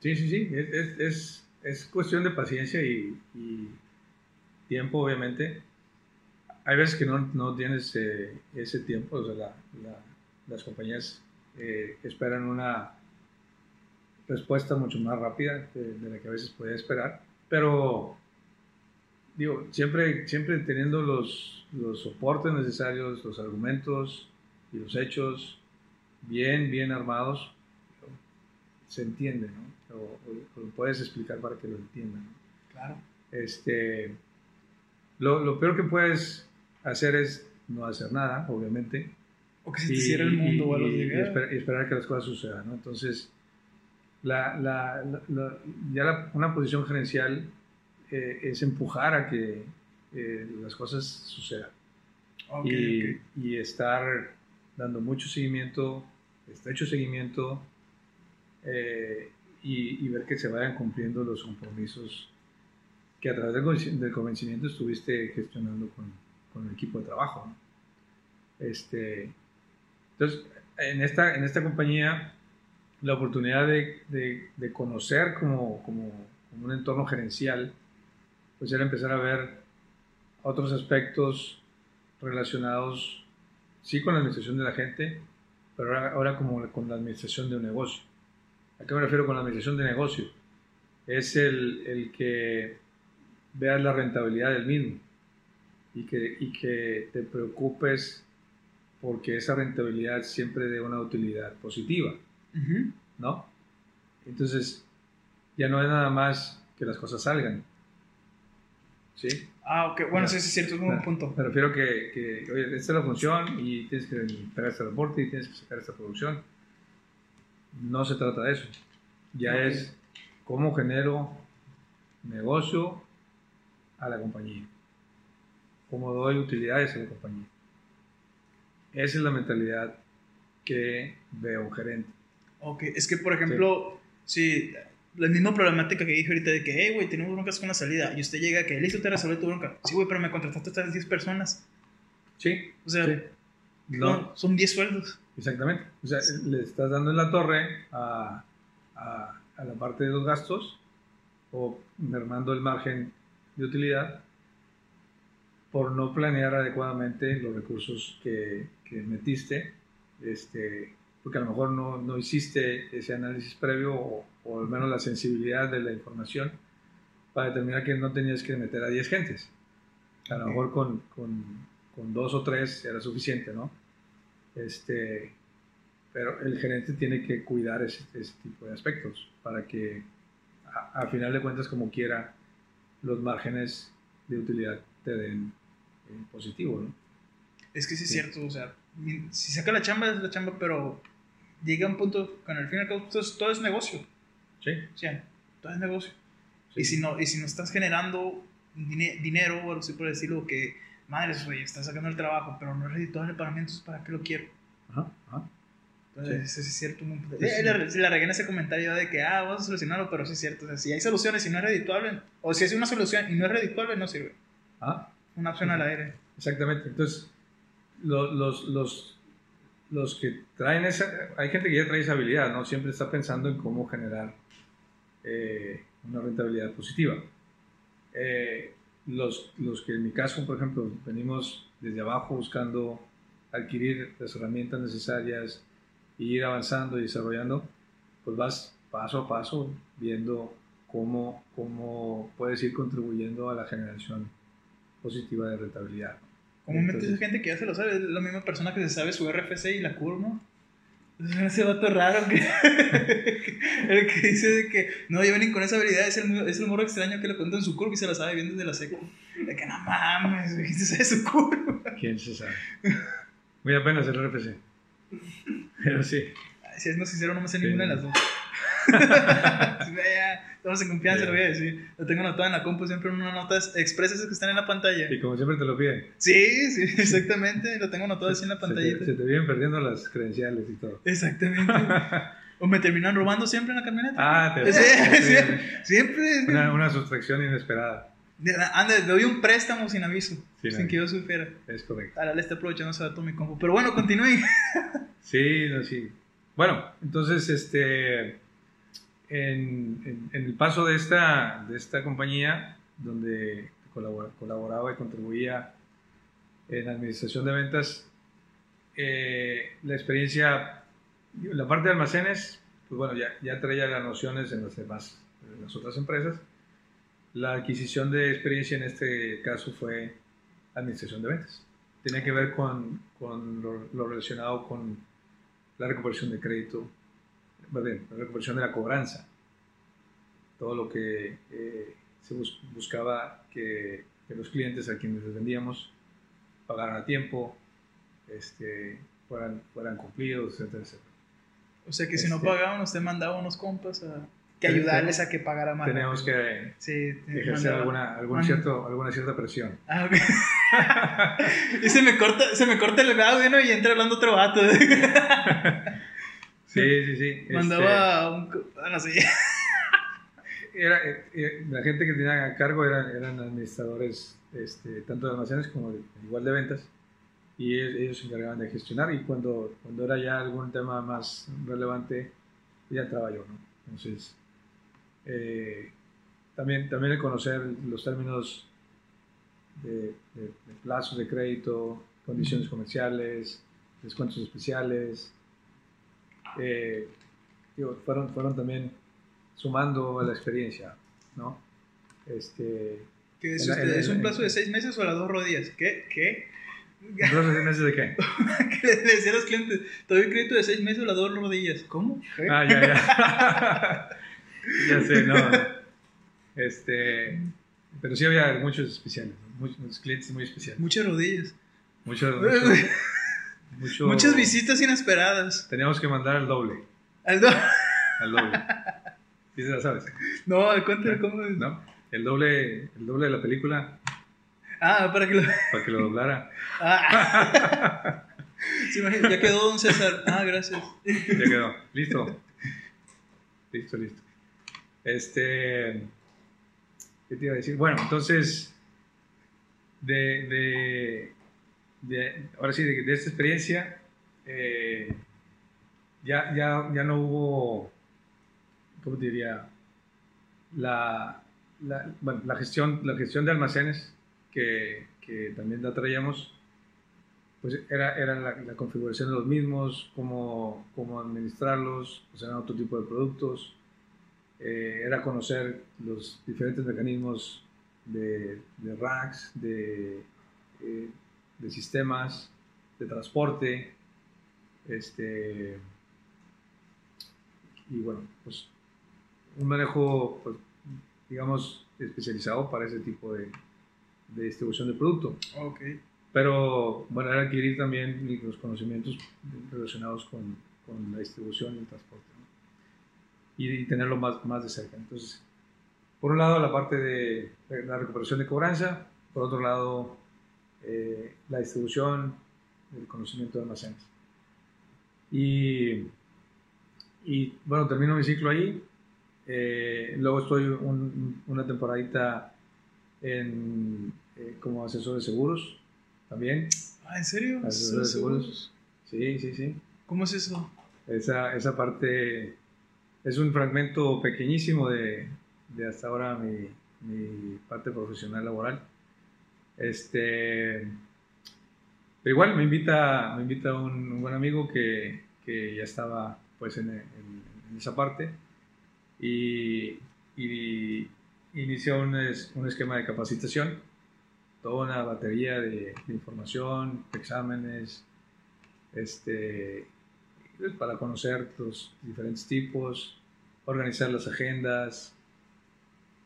Sí, sí, sí, es, es, es, cuestión de paciencia y, y, tiempo, obviamente. Hay veces que no, no tienes eh, ese tiempo, o sea, la, las compañías eh, esperan una respuesta mucho más rápida de, de la que a veces puede esperar, pero digo, siempre, siempre teniendo los, los soportes necesarios, los argumentos y los hechos bien, bien armados, se entiende, ¿no? O, lo puedes explicar para que lo entiendan. Claro. Este, lo, lo, peor que puedes hacer es no hacer nada, obviamente. O que se te cierre el mundo o algo y, y, esperar, que las cosas sucedan, ¿no? Entonces, la, la, ya una posición gerencial eh, es empujar a que eh, las cosas sucedan. y, y, estar dando mucho seguimiento, estrecho seguimiento, eh, y, y, ver que se vayan cumpliendo los compromisos que a través del, convencimiento estuviste gestionando con, con, el equipo de trabajo. Este, entonces, en esta, en esta compañía, la oportunidad de, de, de conocer como, como, como un entorno gerencial, pues era empezar a ver otros aspectos relacionados, sí, con la administración de la gente, pero ahora, ahora como con la administración de un negocio. ¿A qué me refiero con la administración de negocio? Es el, el que veas la rentabilidad del mismo y que, y que te preocupes porque esa rentabilidad siempre dé una utilidad positiva. ¿no? Entonces, ya no es nada más que las cosas salgan, ¿sí? Ah, ok. Bueno, Ya. sí, sí, es cierto, es un buen punto. Me refiero que, que, oye, esta es la función y tienes que entregar este reporte y tienes que sacar esta producción. No se trata de eso. Ya es cómo genero negocio a la compañía. Cómo doy utilidades a la compañía. Esa es la mentalidad que veo un gerente. Ok, es que por ejemplo, sí, la misma problemática que dije ahorita de que, hey, güey, tenemos broncas con la salida y usted llega que, listo, te resuelve tu bronca. Sí, güey, pero me contrataste a estas 10 personas. Sí, O sea, sí. No, son- son 10 sueldos. Exactamente. O sea, le estás dando en la torre a, a- a la parte de los gastos o mermando el margen de utilidad por no planear adecuadamente los recursos que, que metiste, este, porque a lo mejor no, no hiciste ese análisis previo o, o al menos la sensibilidad de la información para determinar que no tenías que meter a 10 gentes. A lo mejor con, con, con dos o tres era suficiente, ¿no? Este, pero el gerente tiene que cuidar ese, ese tipo de aspectos para que a, a final de cuentas como quiera los márgenes de utilidad te den eh, positivo, ¿no? Es que sí es Sí. cierto, o sea, si saca la chamba, es la chamba, pero llega un punto, con el fin y al cabo, todo es, todo es negocio. Sí. O sea, todo es negocio. sí. Y, si no, y si no estás generando dine- dinero, o algo así por decirlo, que, madre, güey, estás sacando el trabajo, pero no es redituable para mí, entonces, ¿para qué lo quiero? Ajá, ajá. Entonces, sí es cierto. Sí, Eh. La, la regué en ese comentario de que, ah, vamos a solucionarlo, pero sí es cierto. O sea, si hay soluciones y no es redituable, o si es una solución y no es redituable, no sirve. Ajá. Una opción al aire. Exactamente. Entonces, lo- los, los, los que traen esa... Hay gente que ya trae esa habilidad, ¿no? Siempre está pensando en cómo generar eh, una rentabilidad positiva. Eh, los, los que en mi caso, por ejemplo, venimos desde abajo buscando adquirir las herramientas necesarias e ir avanzando y desarrollando, pues vas paso a paso viendo cómo, cómo puedes ir contribuyendo a la generación positiva de rentabilidad. Comúnmente es gente que ya se lo sabe, es la misma persona que se sabe su RFC y la CUR, ¿no? Es <laughs> ese vato raro que, <laughs> el que dice de que no, ya vienen con esa habilidad, es el, es el morro extraño que le cuenta en su curva y se la sabe bien desde la seco. De que no mames, güey, se sabe su curva. ¿Quién se sabe? Muy apenas el RFC. Pero sí. Ay, Si es no sincero, no me sé Sí. ninguna de las dos. <laughs> Estamos en confianza, lo voy a decir. Lo tengo anotado en la compu, siempre en unas notas expresas que están en la pantalla. Y como siempre te lo piden. Sí, sí, <laughs> exactamente, lo tengo anotado así en la Se te, pantallita. se te vienen perdiendo las credenciales y todo. Exactamente. <laughs> o me terminan robando siempre en la camioneta. Ah, te Sí, <laughs> sí, siempre. Una, una sustracción inesperada. Anda, le doy un préstamo sin aviso, Sin sin que yo supiera. Es correcto. Ahora le está aprovechando ese dato mi compu. Pero bueno, continúe. Sí, no, sí. Bueno, entonces, este, en, en- en el paso de esta, de esta compañía, donde colabora- colaboraba y contribuía en la administración de ventas, eh, la experiencia, la parte de almacenes, pues bueno, ya, ya traía las nociones en las demás, en las otras empresas. La adquisición de experiencia en este caso fue administración de ventas. Tiene que ver con, con lo, lo relacionado con la recuperación de crédito, recuperación de la cobranza. Todo lo que eh, se bus- buscaba que, que los clientes a quienes les vendíamos pagaran a tiempo, este, fueran, fueran cumplidos, etcétera, etcétera. O sea que si no Este- pagaban, usted mandaba unos compas a que ayudarles a que pagara más. Tenemos que Sí, te ejercer alguna, algún cierto, alguna cierta presión. Ah, ok. <laughs> y se me corta, se me corta el audio, ¿no? Y entra hablando otro vato. <laughs> <laughs> Sí, sí, sí. este, Mandaba un. co- Ah, no sé. <laughs> era, eh, eh, la gente que tenía a cargo eran, eran administradores este, tanto de almacenes como de- igual de ventas y ellos, ellos se encargaban de gestionar y cuando, cuando era ya algún tema más relevante ya entraba yo, ¿no? Entonces, eh, también, también el conocer los términos de, de, de plazos de crédito, condiciones comerciales, descuentos especiales, eh, digo, fueron, fueron también sumando a la experiencia, ¿no? Este, ¿Qué es, usted? ¿Es un plazo de seis meses o a las dos rodillas? ¿Qué? ¿Qué? ¿Entonces meses de qué? <laughs> que le decía a los clientes, te doy crédito de seis meses o las dos rodillas. ¿Cómo? ¿Qué? Ah, ya, ya. <laughs> ya sé, no. Este, pero sí había muchos especiales, muchos, muchos clientes muy especiales. Muchas rodillas. Mucho, mucho, <laughs> mucho- Muchas visitas inesperadas. Teníamos que mandar el doble, Al do- al doble. Sí, se la sabes, No, cuéntame cómo es. ¿no? El doble, el doble de la película Ah, para que lo. para que lo doblara. Ah. Se imagina, ya quedó don César. Ah, gracias. Ya quedó. Listo. Listo, listo. Este. ¿Qué te iba a decir? Bueno, entonces. De. de, ahora sí, de, de esta experiencia. eh, ya, ya, ya no hubo. ¿Cómo diría? La, la, bueno, la, gestión, la gestión de almacenes que, que también la traíamos pues era, era la, configuración de los mismos, cómo, cómo administrarlos, pues eran otro tipo de productos, eh, era conocer los diferentes mecanismos de, de racks, de, eh, de sistemas, de transporte, este, y bueno, pues un manejo, pues, digamos, especializado para ese tipo de, de distribución de producto. Ok. Pero bueno, era adquirir también los conocimientos relacionados con, con la distribución y el transporte. ¿no? Y, y tenerlo más, más de cerca. Entonces, por un lado, la parte de la recuperación de cobranza, por otro lado, eh, la distribución del conocimiento de almacenes. Y, y bueno, termino mi ciclo ahí. Eh, luego estoy un- una temporadita en, eh, como asesor de seguros también. Ah, ¿en serio? Asesor de seguros. Sí, sí, sí. ¿Cómo es eso? Esa, esa parte es un fragmento pequeñísimo de, de hasta ahora mi, mi parte profesional laboral. Este, pero igual me invita, me invita un, un buen amigo que, que ya estaba pues en, esa parte. Y, y inició un, es- un esquema de capacitación, toda una batería de, de información, exámenes, este, pues, para conocer los diferentes tipos, organizar las agendas,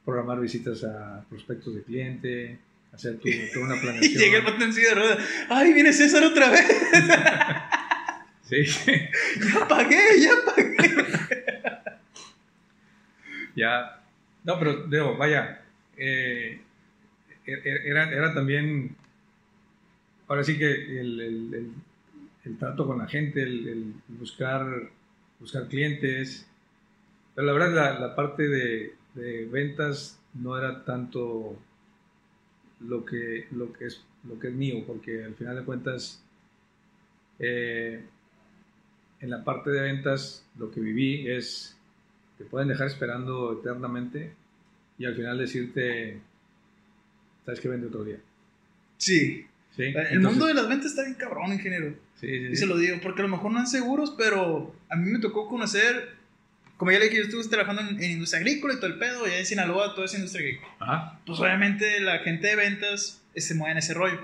programar visitas a prospectos de cliente, hacer tu- <laughs> toda una Y planeación. llega el silla de ruedas. ¡Ay, viene César otra vez! <laughs> Sí, <laughs> ¡Ya pagué, ya pagué! ya. No, pero digo, vaya, eh, er- er- era, era también, ahora sí que el, el- el- el trato con la gente, el, el buscar, buscar clientes, pero la verdad la, la parte de, de ventas no era tanto lo que, lo, que es, lo que es mío, porque al final de cuentas, eh, en la parte de ventas lo que viví es te pueden dejar esperando eternamente y al final decirte, sabes que vende otro día. Sí. ¿Sí? El Entonces- mundo de las ventas está bien cabrón, ingeniero. Sí, sí, Y sí. se lo digo, porque a lo mejor no han seguros, pero a mí me tocó conocer, como ya le dije, yo estuve trabajando en, en industria agrícola y todo el pedo, y en Sinaloa toda esa industria agrícola. Ajá. Pues obviamente la gente de ventas se mueve en ese rollo.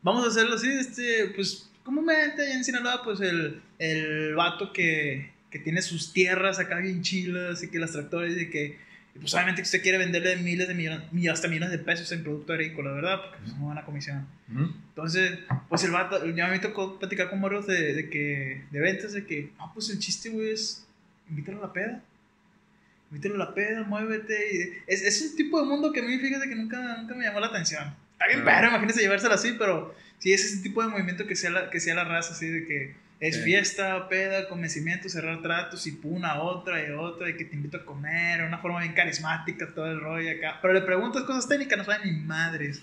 Vamos a hacerlo así, este, pues comúnmente allá en Sinaloa, pues el, el vato que, que tiene sus tierras acá bien chilas y que las tractores y que, pues obviamente que usted quiere venderle miles de millones, hasta millones de pesos en producto agrícola, ¿verdad? Porque pues, no van a comisión. Entonces, pues el vato, ya me tocó platicar con morros de, de que, de ventas, de que, ah, pues el chiste, güey, es invítalo a la peda. Invítalo a la peda, muévete. y- es, es un tipo de mundo que a mí, fíjate que nunca, nunca me llamó la atención. Está bien, Ah. pero imagínese llevárselo así, pero sí es ese tipo de movimiento que sea la, que sea la raza, así de que es Sí. fiesta, peda, convencimiento, cerrar tratos y una otra y otra, y que te invito a comer, una forma bien carismática, todo el rollo acá. Pero le preguntas cosas técnicas, no saben ni madres.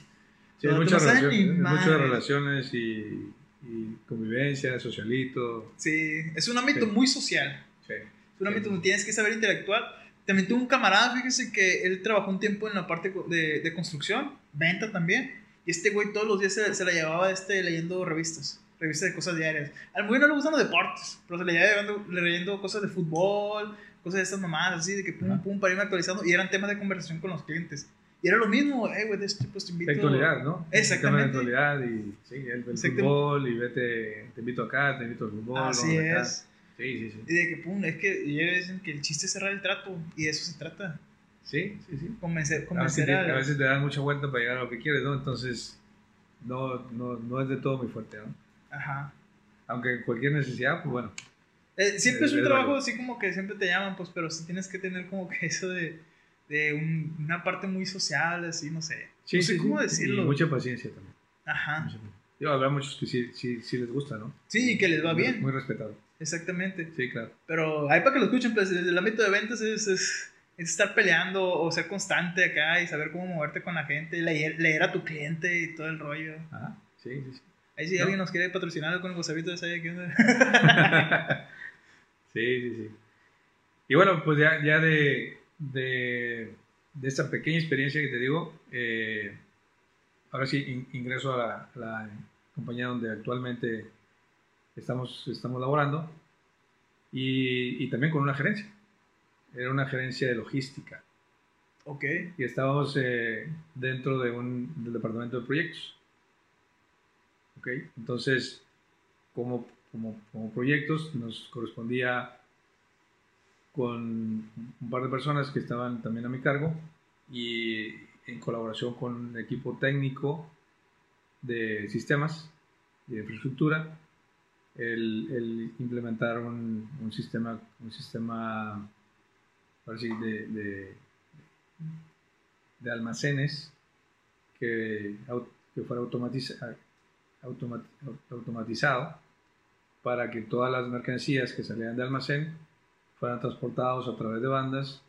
Sí, hay muchas no relaciones, ni hay muchas relaciones y, y convivencia, socialito. Sí, es un ámbito Sí. muy social. Sí. Es ámbito Sí. tienes que saber interactuar, También tuve un camarada, fíjese que él trabajó un tiempo en la parte de, de construcción, venta también. Y este güey todos los días se, se la llevaba este, leyendo revistas, revistas de cosas diarias. Al güey no le gustan los deportes, pero se le llevaba llevando- leyendo cosas de fútbol, cosas de estas mamadas, así, de que pum, pum, para irme actualizando. Y eran temas de conversación con los clientes. Y era lo mismo, eh, güey, de este, pues te invito. De actualidad, ¿no? Exactamente. De actualidad y sí, el, el fútbol y vete, te invito acá, te invito al fútbol. Así vamos acá. Sí, sí, sí. Y de que, pum, es que ellos dicen que el chiste es cerrar el trato. Y de eso se trata. Sí, sí, sí. Convencer, A veces, convencer a veces te dan mucha vuelta para llegar a lo que quieres, ¿no? Entonces, no, no, no es de todo muy fuerte, ¿no? Ajá. Aunque cualquier necesidad, pues bueno. Eh, siempre es un Es trabajo así como que siempre te llaman, pues, pero sí tienes que tener como que <laughs> eso de, de un- una parte muy social, así, no sé. Sí, no sé sí, cómo sí. decirlo. Y mucha paciencia también. Ajá. Yo, habrá muchos que sí, sí, sí les gusta, ¿no? Sí, y que les va Muy- bien. Muy respetado. Exactamente. Sí, claro. Pero hay para que lo escuchen, pues, desde el ámbito de ventas es, es, es estar peleando o ser constante acá y saber cómo moverte con la gente, leer, leer a tu cliente y todo el rollo. Ajá. Sí, sí, sí. Ahí si ¿No? alguien nos quiere patrocinar con el gozavito de sabe qué onda. <laughs> sí, sí, sí. Y bueno, pues ya, ya de, de, de esta pequeña experiencia que te digo, eh, ahora sí in- ingreso a la, a la compañía donde actualmente estamos, estamos laborando y, y también con una gerencia. Era una gerencia de logística ok. y estábamos eh, dentro de un, del departamento de proyectos. ¿Ok? Entonces, como, como, como proyectos, nos correspondía con un par de personas que estaban también a mi cargo y en colaboración con un equipo técnico de sistemas y de infraestructura, el, implementar un, sistema, un sistema ahora sí, de, de, de almacenes que, que fuera automatiza- automa- automatizado para que todas las mercancías que salieran de almacén fueran transportados a través de bandas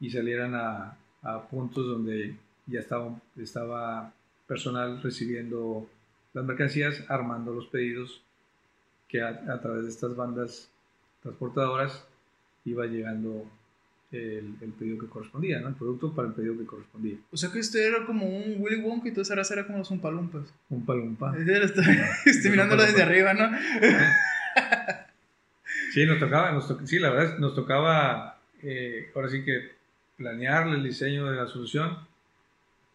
y salieran a, a puntos donde ya estaba, estaba personal recibiendo las mercancías, armando los pedidos que a, a través de estas bandas transportadoras iba llegando el, el pedido que correspondía, ¿no? el producto para el pedido que correspondía. O sea que usted era como un Willy Wonka y tú esa raza era como los Umpalumpas. Un palumpa. <laughs> Estoy, estoy mirándolo desde arriba, ¿no? Sí, nos tocaba, nos to- sí, la verdad, es- nos tocaba, eh, ahora sí que planear el diseño de la solución.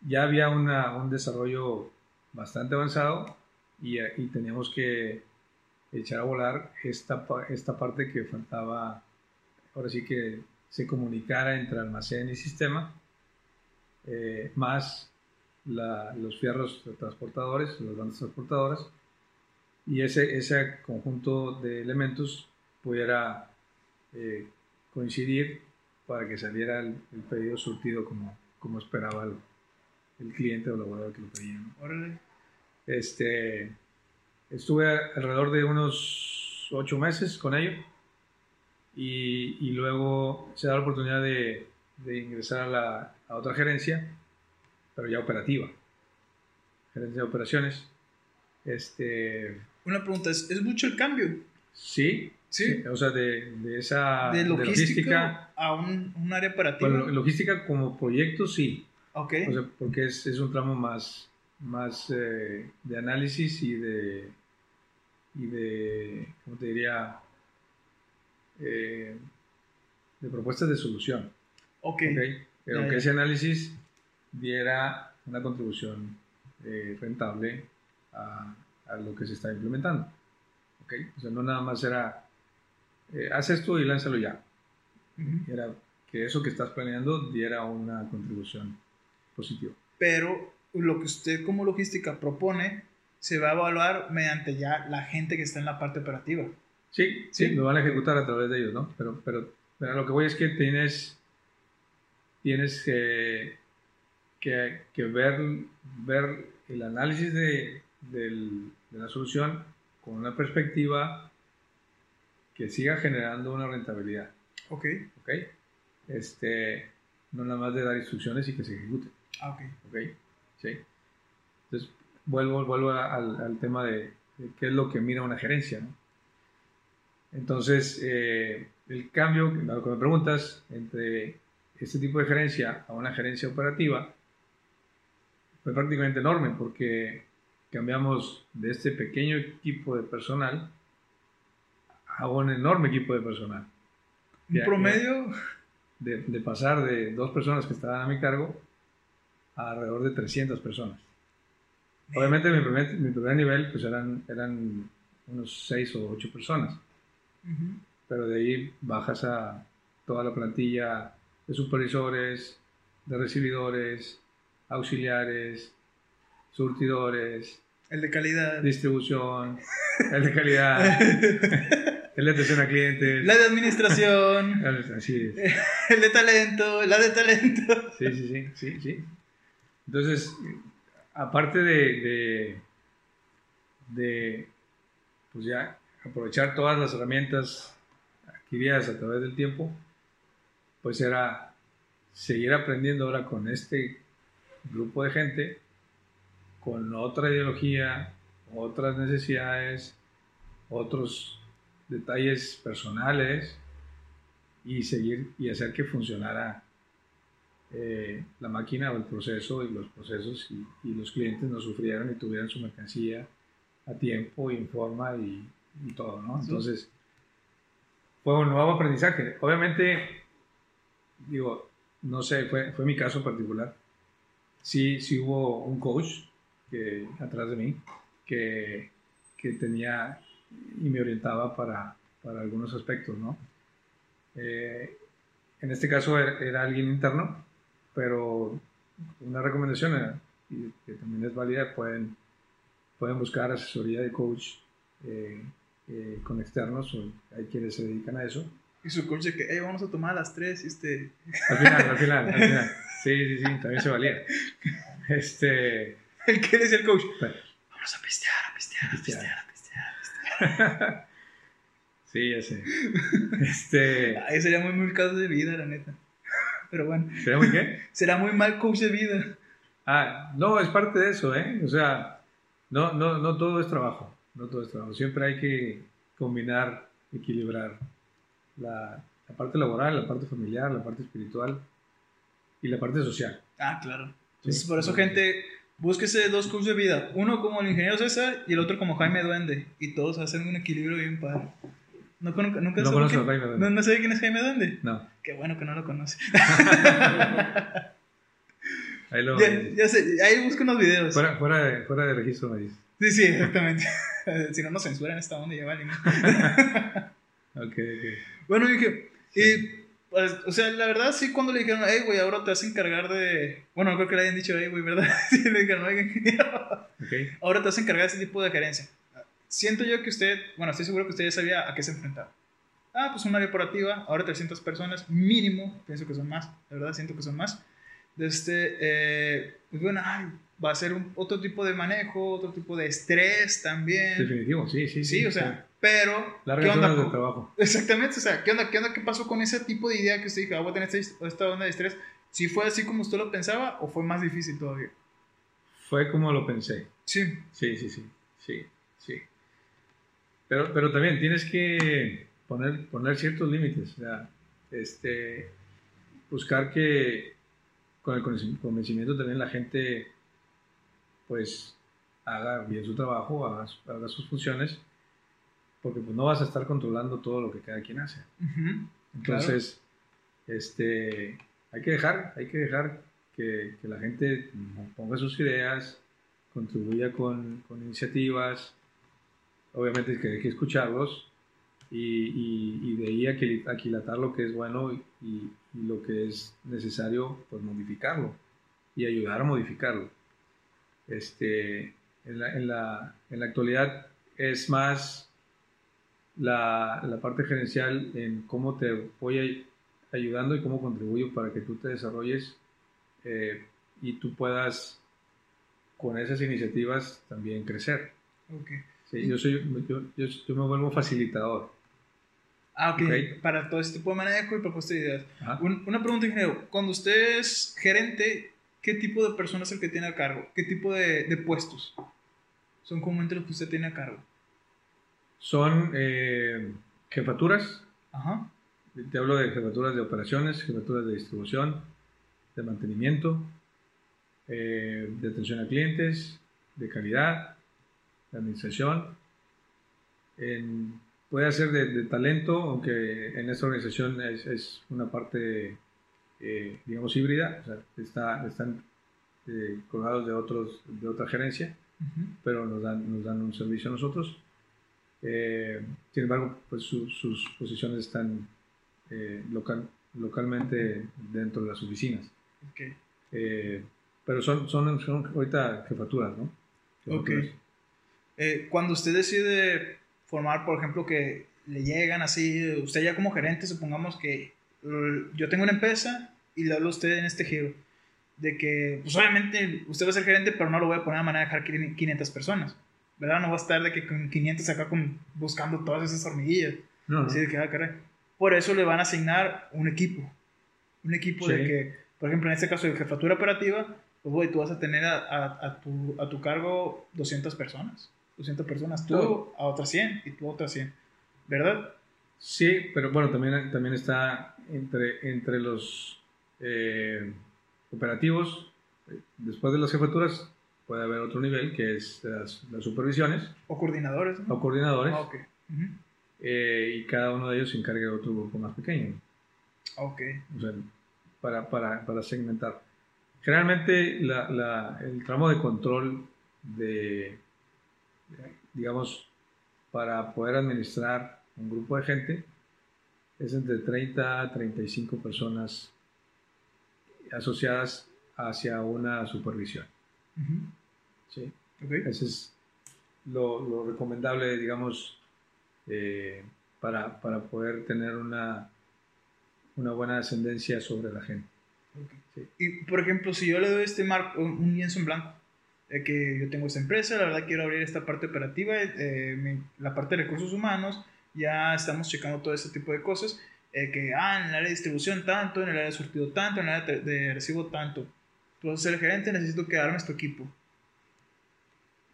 Ya había una, un desarrollo bastante avanzado y, y teníamos que echar a volar esta, esta parte que faltaba, ahora sí que se comunicara entre almacén y sistema, eh, más la- los fierros transportadores, las bandas transportadoras, y ese, ese conjunto de elementos pudiera eh, coincidir para que saliera el, el pedido surtido como, como esperaba el, el cliente o el laborador que lo pedía. Este, estuve alrededor de unos ocho meses con ello y, y luego se da la oportunidad de, de ingresar a, la, a otra gerencia, pero ya operativa, gerencia de operaciones. Este, Una pregunta, ¿es, es mucho el cambio? sí, Sí. o sea, de, de esa De de logística, a un, un área operativa. bueno, logística como proyecto, sí, ok. O sea, porque es, es un tramo más, más eh, de análisis y de, y de, ¿cómo te diría? Eh, de propuestas de solución. ok. ¿ok? Pero que ese análisis diera una contribución eh, rentable a, a lo que se está implementando. ¿ok? O sea, no nada más era, haz esto y lánzalo ya. Era que eso que estás planeando diera una contribución positiva. Pero lo que usted como logística propone se va a evaluar mediante ya la gente que está en la parte operativa. Sí, Sí. sí, lo van a ejecutar a través de ellos, ¿no? Pero, pero, pero lo que voy es que tienes, tienes que, que, que ver, ver el análisis de, del- de la solución con una perspectiva que siga generando una rentabilidad, Ok. ¿ok? Este, no nada más de dar instrucciones y que se ejecute. Ah, ok. ¿ok? Sí. Entonces, vuelvo, vuelvo a- al, al tema de, de qué es lo que mira una gerencia, ¿no? Entonces, eh, el cambio, a lo que me preguntas, entre este tipo de gerencia a una gerencia operativa fue prácticamente enorme porque cambiamos de este pequeño equipo de personal a un enorme equipo de personal. Un promedio de, de, pasar de dos personas que estaban a mi cargo a alrededor de 300 personas. Obviamente mi primer, mi primer nivel pues eran, eran unos 6 o 8 personas, pero de ahí bajas a toda la plantilla de supervisores, de recibidores, auxiliares, surtidores, el de calidad, distribución, el de calidad, el de atención a clientes, la de administración, <laughs> así es. <laughs> el de talento, la de talento. Sí, sí, sí, sí, sí. Entonces, aparte de, de, pues ya aprovechar todas las herramientas adquiridas a través del tiempo, pues era seguir aprendiendo ahora con este grupo de gente, con otra ideología, otras necesidades, otros detalles personales y seguir y hacer que funcionara eh, la máquina o el proceso y los procesos y, los clientes no sufrieran y tuvieran su mercancía a tiempo y en forma y, todo, ¿no? Entonces, fue un nuevo aprendizaje. Obviamente, digo, no sé, fue, fue mi caso particular. Sí, sí hubo un coach que, atrás de mí que, que tenía y me orientaba para, para algunos aspectos, ¿no? Eh, en este caso era, alguien interno, pero una recomendación, eh, y que también es válida, pueden, pueden buscar asesoría de coach eh, con externos, o hay quienes se dedican a eso, y su coach de que, hey, vamos a tomar a las 3 y este... Al final, al final, al final. Sí, sí, sí, también se valía. Este... ¿El <laughs> qué decía el coach? vamos a pistear, a pistear, a pistear, a pistear, a pistear. <laughs> sí, ya sé. Este... Ahí sería muy mal coach de vida, la neta. Pero bueno. ¿Sería muy qué? <laughs> Será muy mal coach de vida. Ah, no, es parte de eso, ¿eh? O sea, no, no, no todo es trabajo. No todo es trabajo. Siempre hay que combinar, equilibrar la, parte laboral, la parte familiar, la parte espiritual y la parte social. Ah, claro. Entonces, por eso, gente, búsquese dos cursos de vida. Uno como el ingeniero César y el otro como Jaime Duende. Y todos hacen un equilibrio bien padre. ¿No, nunca no conozco a Jaime Duende. ¿No, ¿No quién es Jaime Duende? No. Qué bueno que no lo conoce. <laughs> ahí lo... Ya, sé, ahí busco unos videos. Fuera, fuera, de, fuera de registro, me dice. Sí, sí, exactamente. <laughs> si no nos censuran esta onda, ya vale. <laughs> ok, ok. Bueno, dije, y, pues, o sea, la verdad, sí, cuando le dijeron, hey, güey, ahora te vas a encargar de. Bueno, no creo que le hayan dicho, hey, güey, ¿verdad? sí, le dijeron, oigan, okay. ahora te vas a encargar de ese tipo de gerencia. Siento yo que usted, bueno, estoy seguro que usted ya sabía a qué se enfrentaba. Ah, pues una área operativa, ahora 300 personas, mínimo, pienso que son más, la verdad, siento que son más. De este, eh, pues bueno, ay, va a ser un, otro tipo de manejo, otro tipo de estrés también. Definitivo, sí, sí. Sí, o sea, pero... Largas ¿qué onda de trabajo. Exactamente, o sea, ¿qué onda, ¿qué onda? ¿Qué pasó con ese tipo de idea que usted dijo, ah, voy a tener esta, esta onda de estrés? ¿Si fue así como usted lo pensaba o fue más difícil todavía? Fue como lo pensé. Sí. Sí, sí, sí, sí, sí. Pero, pero también tienes que poner, poner ciertos límites, o sea, este, buscar que con el convencimiento también la gente pues haga bien su trabajo, haga, haga sus funciones, porque pues no vas a estar controlando todo lo que cada quien hace. Entonces, este, hay que dejar, hay que dejar que, que, la gente ponga sus ideas, contribuya con, con iniciativas, obviamente que hay que escucharlos y, y, y de ahí aquilatar lo que es bueno y, lo que es necesario, pues modificarlo y ayudar a modificarlo. Este, en, la, en, la, en la actualidad es más la, la, parte gerencial en cómo te voy ayudando y cómo contribuyo para que tú te desarrolles eh, y tú puedas con esas iniciativas también crecer. Okay. Sí, yo, soy, yo, yo, me vuelvo facilitador. Ah, ok. Para todo este tipo de manejo y propuesta de ideas. una pregunta, ingeniero. Cuando usted es gerente, ¿qué tipo de personas es el que tiene a cargo? ¿Qué tipo de, de puestos son comúnmente los que usted tiene a cargo? Son eh, jefaturas. Ajá. te hablo de jefaturas de operaciones, jefaturas de distribución, de mantenimiento, eh, de atención a clientes, de calidad, de administración. puede ser de, talento, aunque en esta organización es, una parte, eh, digamos, híbrida, o sea, está, están eh, colgados de, otros, de otra gerencia, pero nos dan, nos dan un servicio a nosotros. sin embargo, pues sus posiciones están local, localmente dentro de las oficinas. Okay. Pero son, son, son ahorita jefaturas, ¿no? Ok. Eh, cuando usted decide formar, por ejemplo, que le llegan así, usted ya como gerente, supongamos que yo tengo una empresa y le hablo a usted en este giro, de que, pues obviamente usted va a ser gerente, pero no lo voy a poner de dejar 500 personas, ¿verdad? No va a estar de que con 500 acá con, buscando todas esas hormiguillas. No, Así de que, ah, caray. Por eso le van a asignar un equipo. Un equipo de que, por ejemplo, en este caso de jefatura operativa, pues, güey, tú vas a tener a, tu, a tu cargo 200 personas. 200 personas, tú a otras 100 y tú a otras 100, ¿verdad? Sí, pero bueno, también, también está entre, entre los eh, operativos, después de las jefaturas, puede haber otro nivel que es las, supervisiones. O coordinadores. O coordinadores. Ah, eh, y cada uno de ellos se encarga de otro grupo más pequeño. Ok. O sea, para, para, para segmentar. Generalmente el tramo de control de, digamos, para poder administrar un grupo de gente es entre 30 a 35 personas asociadas hacia una supervisión. ¿Sí? Ese es lo, recomendable, digamos, eh, para, poder tener una, una buena ascendencia sobre la gente. Y por ejemplo, si yo le doy este marco, un lienzo en blanco, que yo tengo esta empresa, la verdad quiero abrir esta parte operativa, eh, la parte de recursos humanos, ya estamos checando todo ese tipo de cosas, eh, que, ah, en el área de distribución tanto, en el área de surtido tanto, en el área de, recibo tanto. Tú vas a ser el gerente, necesito que armes tu equipo.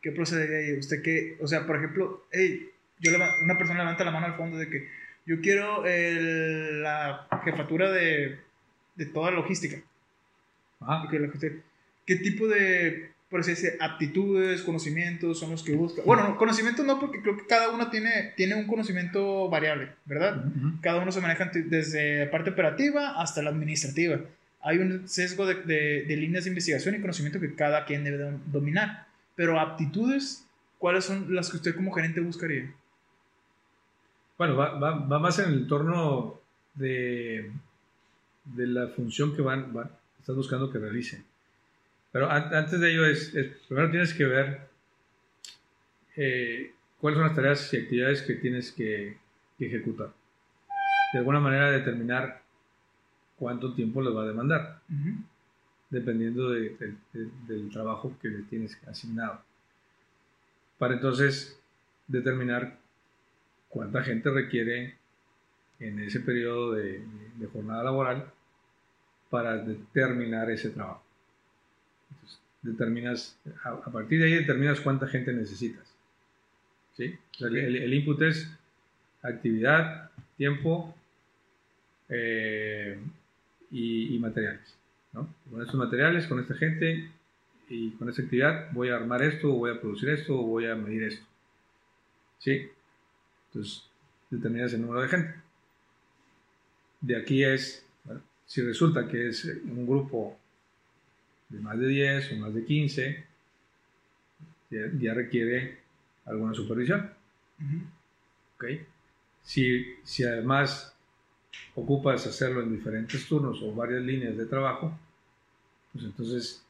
¿Qué procede ahí? Usted que, o sea, por ejemplo, hey, yo una persona levanta la mano al fondo de que yo quiero la jefatura de de toda la logística. ¿Qué tipo de, por así aptitudes, conocimientos son los que busca? Bueno, conocimientos no, porque creo que cada uno tiene, tiene un conocimiento variable, ¿verdad? Cada uno se maneja desde la parte operativa hasta la administrativa. Hay un sesgo de, de, líneas de investigación y conocimiento que cada quien debe dominar. Pero aptitudes, ¿cuáles son las que usted como gerente buscaría? Bueno, va, va, va más en el entorno de de la función que van, estás buscando que realicen. Pero antes de ello es, primero tienes que ver eh, cuáles son las tareas y actividades que tienes que, ejecutar. De alguna manera determinar cuánto tiempo les va a demandar, dependiendo del trabajo que le tienes asignado. Para entonces determinar cuánta gente requiere en ese periodo de, jornada laboral para determinar ese trabajo. Determinas, a, partir de ahí determinas cuánta gente necesitas. ¿sí? el, input es actividad, tiempo eh, y, materiales. Con estos materiales, con esta gente y con esta actividad voy a armar esto, voy a producir esto, voy a medir esto. ¿Sí? Entonces, determinas el número de gente de aquí es, si resulta que es un grupo de más de 10 o más de 15, ya, requiere alguna supervisión. Si, si además ocupas hacerlo en diferentes turnos o varias líneas de trabajo, pues entonces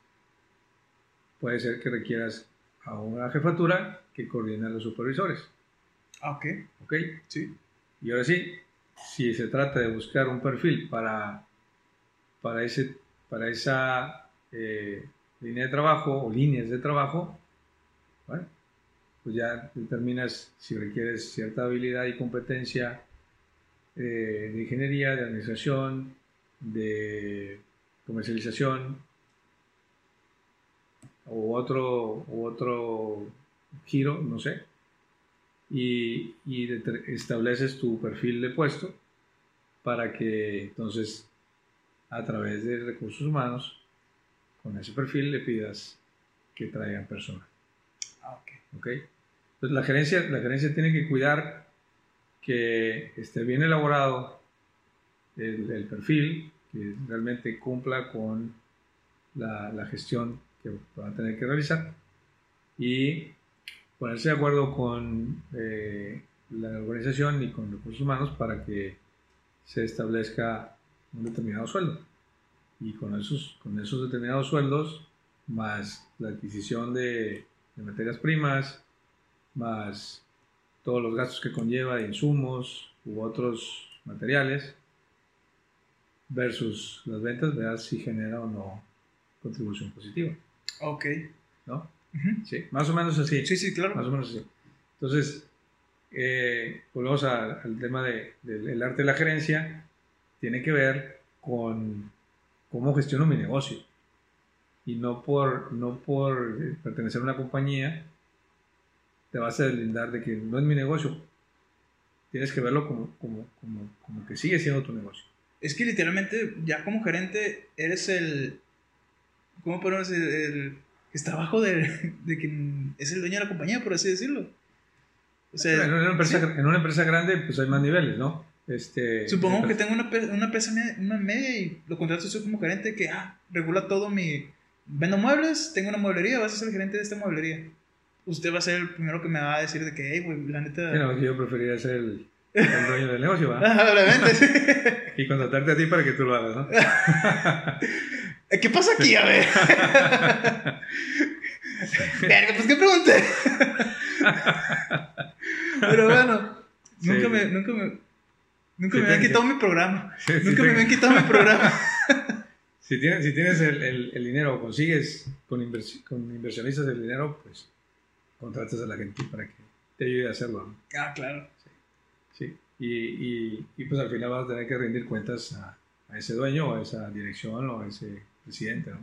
puede ser que requieras a una jefatura que coordine a los supervisores. Ah, ok. Ok. Sí. Y ahora sí, si se trata de buscar un perfil para, para, ese, para esa eh, línea de trabajo o líneas de trabajo, pues ya determinas si requieres cierta habilidad y competencia eh, de ingeniería, de administración, de comercialización o otro, u otro giro, no sé y, y estableces tu perfil de puesto para que entonces a través de recursos humanos, con ese perfil le pidas que traigan personas. Ah, ok. ¿ok? Entonces la gerencia, la gerencia tiene que cuidar que esté bien elaborado el, el perfil, que realmente cumpla con la, la gestión que van a tener que realizar y ponerse de acuerdo con eh, la organización y con recursos humanos para que se establezca un determinado sueldo. Y con esos, con esos determinados sueldos, más la adquisición de, de materias primas, más todos los gastos que conlleva de insumos u otros materiales, versus las ventas, veas si genera o no contribución positiva. Ok. ¿No? Ujú. Sí, más o menos así. Sí, sí, claro. Más o menos así. Entonces, eh, volvemos a- al tema de- del el arte de la gerencia. Tiene que ver con cómo gestiono mi negocio. Y no por, no por eh, pertenecer a una compañía, te vas a deslindar de que no es mi negocio. Tienes que verlo como, como, como, como que sigue siendo tu negocio. Es que literalmente, ya como gerente, eres el. ¿Cómo podemos decir? El que está abajo de, de quien es el dueño de la compañía, por así decirlo. O sea, en, una empresa, sí. en una empresa grande, pues hay más niveles, ¿no? Este, Supongo que tengo una, una empresa me- una media y lo contrato yo como gerente que ah, regula todo mi... Vendo muebles, tengo una mueblería, vas a ser el gerente de esta mueblería. Usted va a ser el primero que me va a decir de que, hey, güey, la neta... Sí, no, yo preferiría ser el, el dueño del negocio, ¿va? <laughs> Ah, Obviamente, sí. <laughs> Y contratarte a ti para que tú lo hagas, ¿no? <laughs> ¿Qué pasa aquí? A ver. Verga, pues qué pregunté. Pero bueno, Sí, nunca sí. me, nunca me, nunca Sí, me habían quitado mi programa. <laughs> Sí, sí, Nunca me habían quitado mi programa. <laughs> <laughs> Si tienes, si tienes el, el- el dinero o consigues con, inversi- con inversionistas el dinero, pues contratas a la gente para que te ayude a hacerlo. ¿no? Ah, claro. Sí. Y, y, y, pues al final vas a tener que rendir cuentas a, a ese dueño a esa dirección o a ese presidente, ¿no?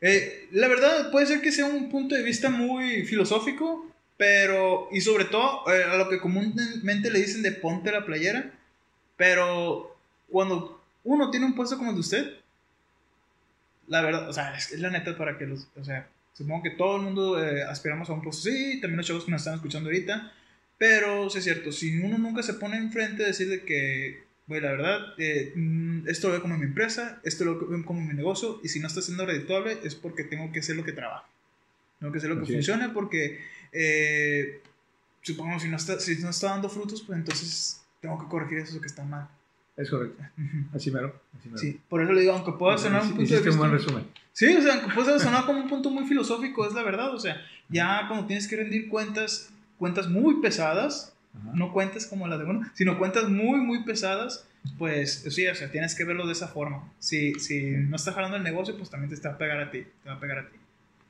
Eh, la verdad, puede ser que sea un punto de vista muy filosófico, pero, y sobre todo, eh, a lo que comúnmente le dicen de ponte la playera, pero cuando uno tiene un puesto como el de usted, la verdad, o sea, es, es la neta para que los, o sea, supongo que todo el mundo eh, aspiramos a un puesto así, también los chavos que nos están escuchando ahorita, pero sí es cierto, si uno nunca se pone enfrente a decir de que, güey, la verdad, eh, mm, esto lo veo como mi empresa, esto lo veo como mi negocio, y si no está siendo redituable es porque tengo que hacer lo que trabajo. Tengo que hacer lo que funcione porque, eh, supongo, si no, está, si no está dando frutos, pues entonces tengo que corregir eso que está mal. Es correcto. Así mero. Así mero. Sí, por eso le digo, aunque pueda sonar un punto de Hiciste un vista... buen resumen. Sí, o sea, aunque pueda sonar como un punto muy filosófico, es la verdad. O sea, ya cuando tienes que rendir cuentas, cuentas muy pesadas, Ajá. no cuentas como las de uno, sino cuentas muy, muy pesadas, pues sí, o sea, tienes que verlo de esa forma. Si, si no está jalando el negocio, pues también te está a pegar a ti, te va a pegar a ti,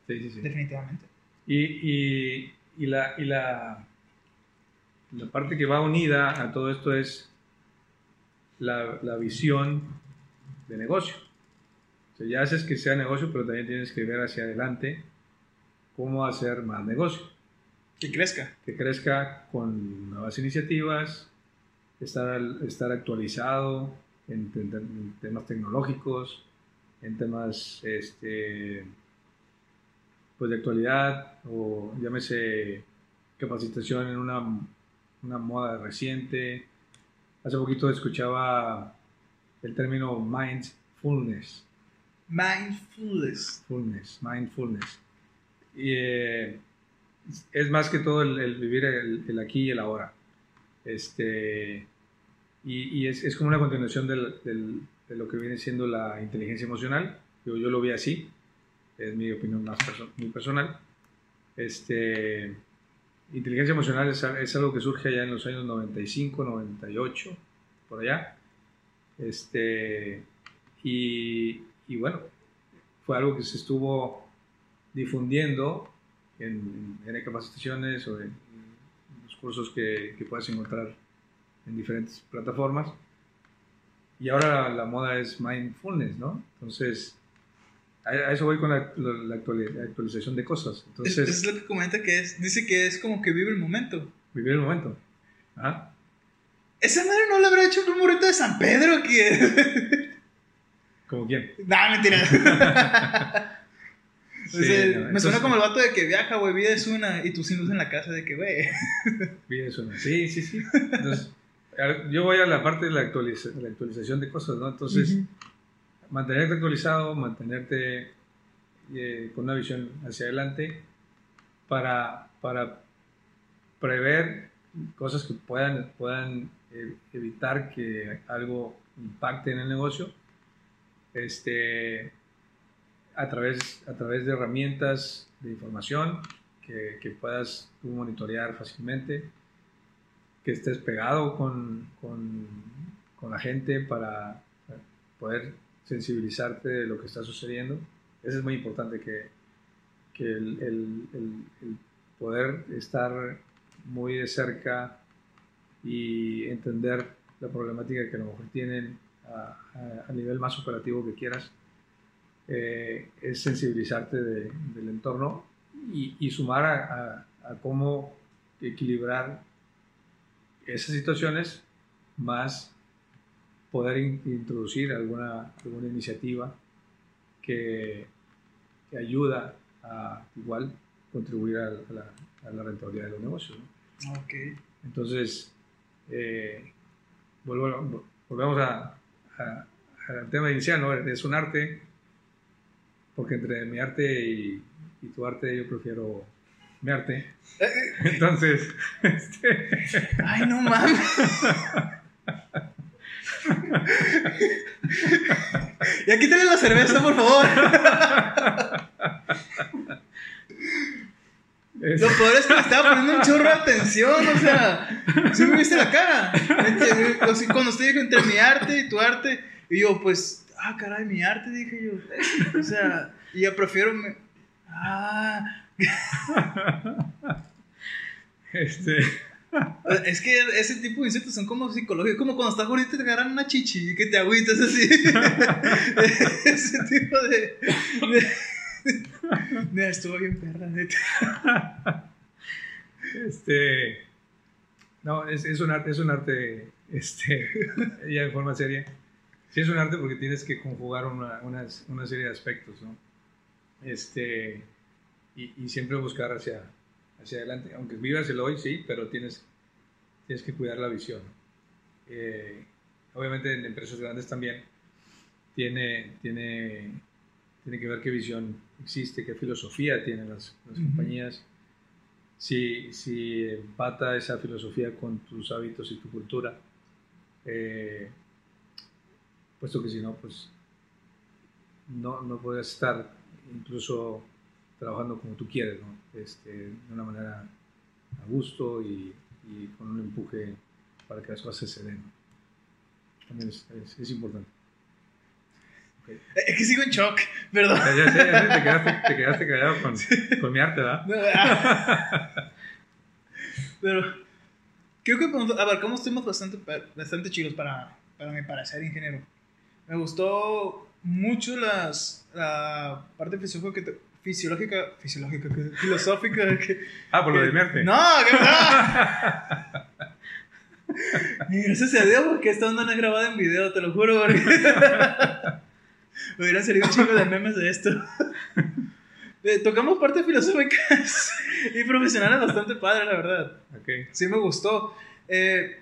Sí, sí, sí. definitivamente. Y, y, y, la, y la, la parte que va unida a todo esto es la, la visión de negocio. O sea, ya haces que sea negocio, pero también tienes que ver hacia adelante cómo hacer más negocio. Que crezca. Que crezca con nuevas iniciativas, estar, estar actualizado en, te- en temas tecnológicos, en temas este, pues de actualidad o llámese capacitación en una, una moda reciente. Hace poquito escuchaba el término mindfulness, Mindfulness. fullness, mindfulness. Y eh, es más que todo el, el vivir el, el aquí y el ahora. Este, y y es, es como una continuación del- del- de lo que viene siendo la inteligencia emocional. Yo, yo lo vi así, es mi opinión más perso- muy personal. Este, inteligencia emocional es, algo que surge allá en los años 95, 98, por allá. Este, y, bueno, fue algo que se estuvo difundiendo en, capacitaciones o en, los cursos que, que puedes encontrar en diferentes plataformas. Y ahora la, la moda es mindfulness, ¿no? Entonces, a, eso voy con la, la- la actuali- la actualización de cosas. Es, Entonces, es lo que comenta que es, dice que es como que vive el momento. vivir el momento. Ajá. Esa madre no le habrá hecho un burrito de San Pedro que. ¿Como quién? No, mentira. Sí, <laughs> O sea, no, me entonces- suena como el vato de que viaja, güey, vida es una, y tú sin luz en la casa de que, güey. Bien, eso, ¿no? Sí, sí, sí. Entonces, yo voy a la parte de la, actualiza- la actualización de cosas, ¿no? Entonces. Mantenerte actualizado, mantenerte eh, con una visión hacia adelante para, para prever cosas que puedan, puedan eh, evitar que algo impacte en el negocio. Este, a, través, a través de herramientas de información que, que puedas tú monitorear fácilmente, que estés pegado con, con, con la gente para poder sensibilizarte de lo que está sucediendo. Eso es muy importante que, que el, el- poder estar muy de cerca y entender la problemática que a lo mejor tienen a, nivel más operativo que quieras, eh, es sensibilizarte de- del entorno y, y sumar a- a cómo equilibrar esas situaciones más poder in- introducir alguna, alguna iniciativa que, que ayuda a igual contribuir a, a la, a la rentabilidad de los negocios. ¿no? Ok. Entonces, eh, vuelvo- volvemos a- a- al tema inicial, ¿no? Es un arte, porque entre mi arte y, y tu arte yo prefiero mi arte. Entonces, <laughs> este, Ay, no mames. <laughs> ya quítale la cerveza, por favor. es- Lo peor es que me estaba poniendo un chorro de atención, o sea, ¿sí me viste la cara? Cuando dijo entre mi arte y tu arte, y yo, pues, ah, caray, mi arte, dije yo. O sea, y yo prefiero. me- Ah, este, es que ese tipo de insectos son como psicológicos, como cuando estás bonito y te agarran una chichi y que te agüitas así. <laughs> ese tipo de. de- estuvo bien perra, neta. este, no, es, es un arte, es un arte, este, ya de forma seria. Sí es un arte porque tienes que conjugar una, unas- una serie de aspectos, ¿no? Este, y, y siempre buscar hacia, hacia adelante. Aunque vivas el hoy, sí, pero tienes, tienes que cuidar la visión. Eh, obviamente en empresas grandes también tiene, tiene, tiene que ver qué visión existe, qué filosofía tienen las, las compañías. Si, si empata esa filosofía con tus hábitos y tu cultura, eh, puesto que si no, pues no, no puedes estar incluso trabajando como tú quieres, ¿no? Este, de una manera a gusto y, y con un empuje para que las cosas se den. ¿no? También es, es- es importante. Ok. Es que sigo en shock, perdón. Ya, ya sé, ya sé, te, quedaste, te quedaste callado con, con mi arte, ¿verdad? No, ah. Pero creo que abarcamos temas bastante, bastante chidos para, para mi parecer, ingeniero. Me gustó mucho las, la parte fisiológica, que- fisiológica, fisiológica, <laughs> filosófica. Que, Ah, por lo de mi arte. No, que no. Y Gracias a Dios porque esta onda no es grabada en video, te lo juro. porque- <laughs> Me hubieran salido un chingo de memes de esto. <laughs> Eh, tocamos partes filosóficas y profesionales bastante padre, la verdad. Sí me gustó. Eh,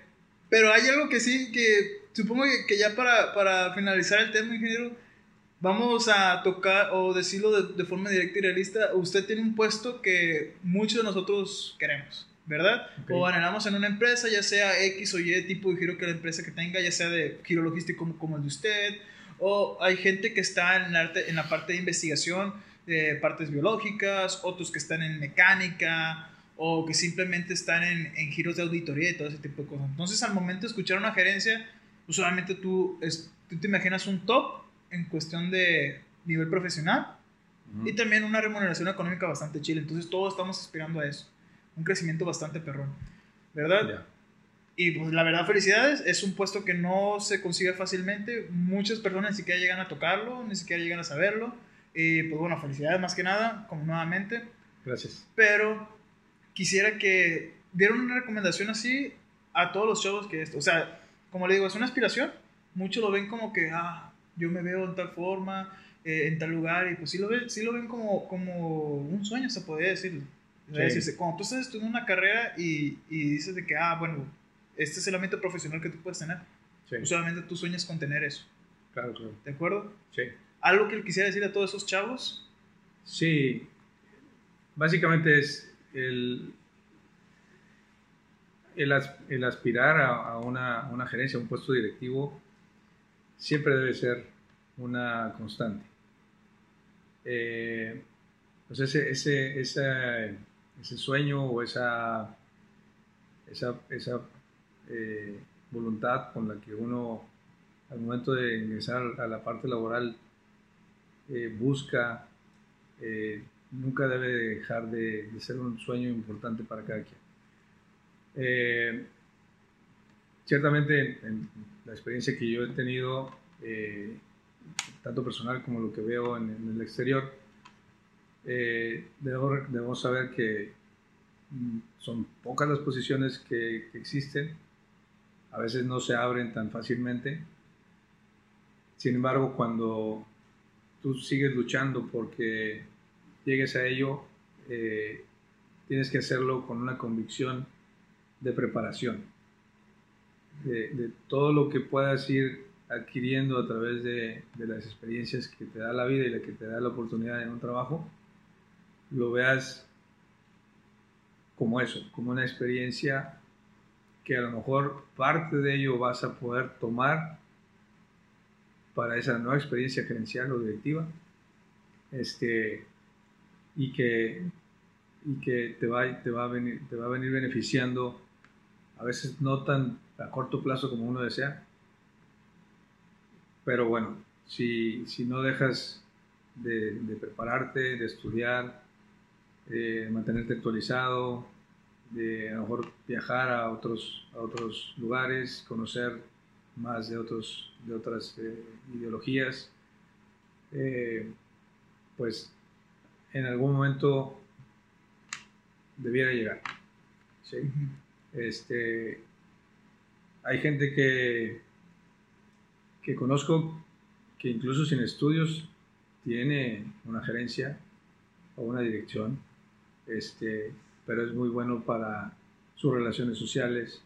pero hay algo que sí, que supongo que, que ya para, para finalizar el tema, ingeniero, vamos a tocar o decirlo de, de forma directa y realista. Usted tiene un puesto que muchos de nosotros queremos, ¿verdad? Ok. O anhelamos en una empresa, ya sea X o Y tipo de giro que la empresa que tenga, ya sea de giro logístico como, como el de usted, o hay gente que está en, el arte, en la parte de investigación de partes biológicas, otros que están en mecánica, o que simplemente están en, en giros de auditoría y todo ese tipo de cosas. Entonces, al momento de escuchar una gerencia, usualmente tú, es- tú te imaginas un top en cuestión de nivel profesional y también una remuneración económica bastante chile. Entonces, todos estamos aspirando a eso. Un crecimiento bastante perrón. ¿Verdad? Ya. Y pues la verdad, felicidades. Es un puesto que no se consigue fácilmente. Muchas personas ni siquiera llegan a tocarlo, ni siquiera llegan a saberlo. Y pues bueno, felicidades más que nada, como nuevamente. Gracias. Pero quisiera que dieran una recomendación así a todos los chavos que esto, o sea, como le digo, es una aspiración, muchos lo ven como que, ah, yo me veo en tal forma, eh, en tal lugar, y pues sí lo ven, sí lo ven como, como un sueño, se podría decir. decirse, cuando tú estás estudiando una carrera y, y, dices de que, ah, bueno, este es el ámbito profesional que tú puedes tener, sí. usualmente tú sueñas con tener eso. Claro, claro. ¿De acuerdo? Sí. ¿Algo que quisiera decir a todos esos chavos? Sí, básicamente es el, el, aspirar a, una, una, gerencia, a un puesto directivo, siempre debe ser una constante. Eh, pues ese, ese, ese, sueño o esa, esa, esa eh, voluntad con la que uno al momento de ingresar a la parte laboral eh, busca, nunca debe dejar de, ser un sueño importante para cada quien. Eh, ciertamente, en, la experiencia que yo he tenido, eh, tanto personal como lo que veo en, el exterior, eh, debemos, saber que mm, son pocas las posiciones que, que, existen, a veces no se abren tan fácilmente. Sin embargo, cuando tú sigues luchando porque llegues a ello, tienes que hacerlo con una convicción de preparación, de, todo lo que puedas ir adquiriendo a través de, las experiencias que te da la vida y la que te da la oportunidad en un trabajo, lo veas como eso, como una experiencia que a lo mejor parte de ello vas a poder tomar para esa nueva experiencia gerencial o directiva, este, y que, y que te, va, te, va a venir, te va a venir beneficiando a veces no tan a corto plazo como uno desea. Pero bueno, si, si no dejas de, prepararte, de estudiar, de mantenerte actualizado, de a lo mejor viajar a otros, a otros lugares, conocer más de, otros, de otras eh, ideologías, eh, pues en algún momento debiera llegar. ¿sí? Este, hay gente que, que conozco que incluso sin estudios tiene una gerencia o una dirección, este, pero es muy bueno para sus relaciones sociales,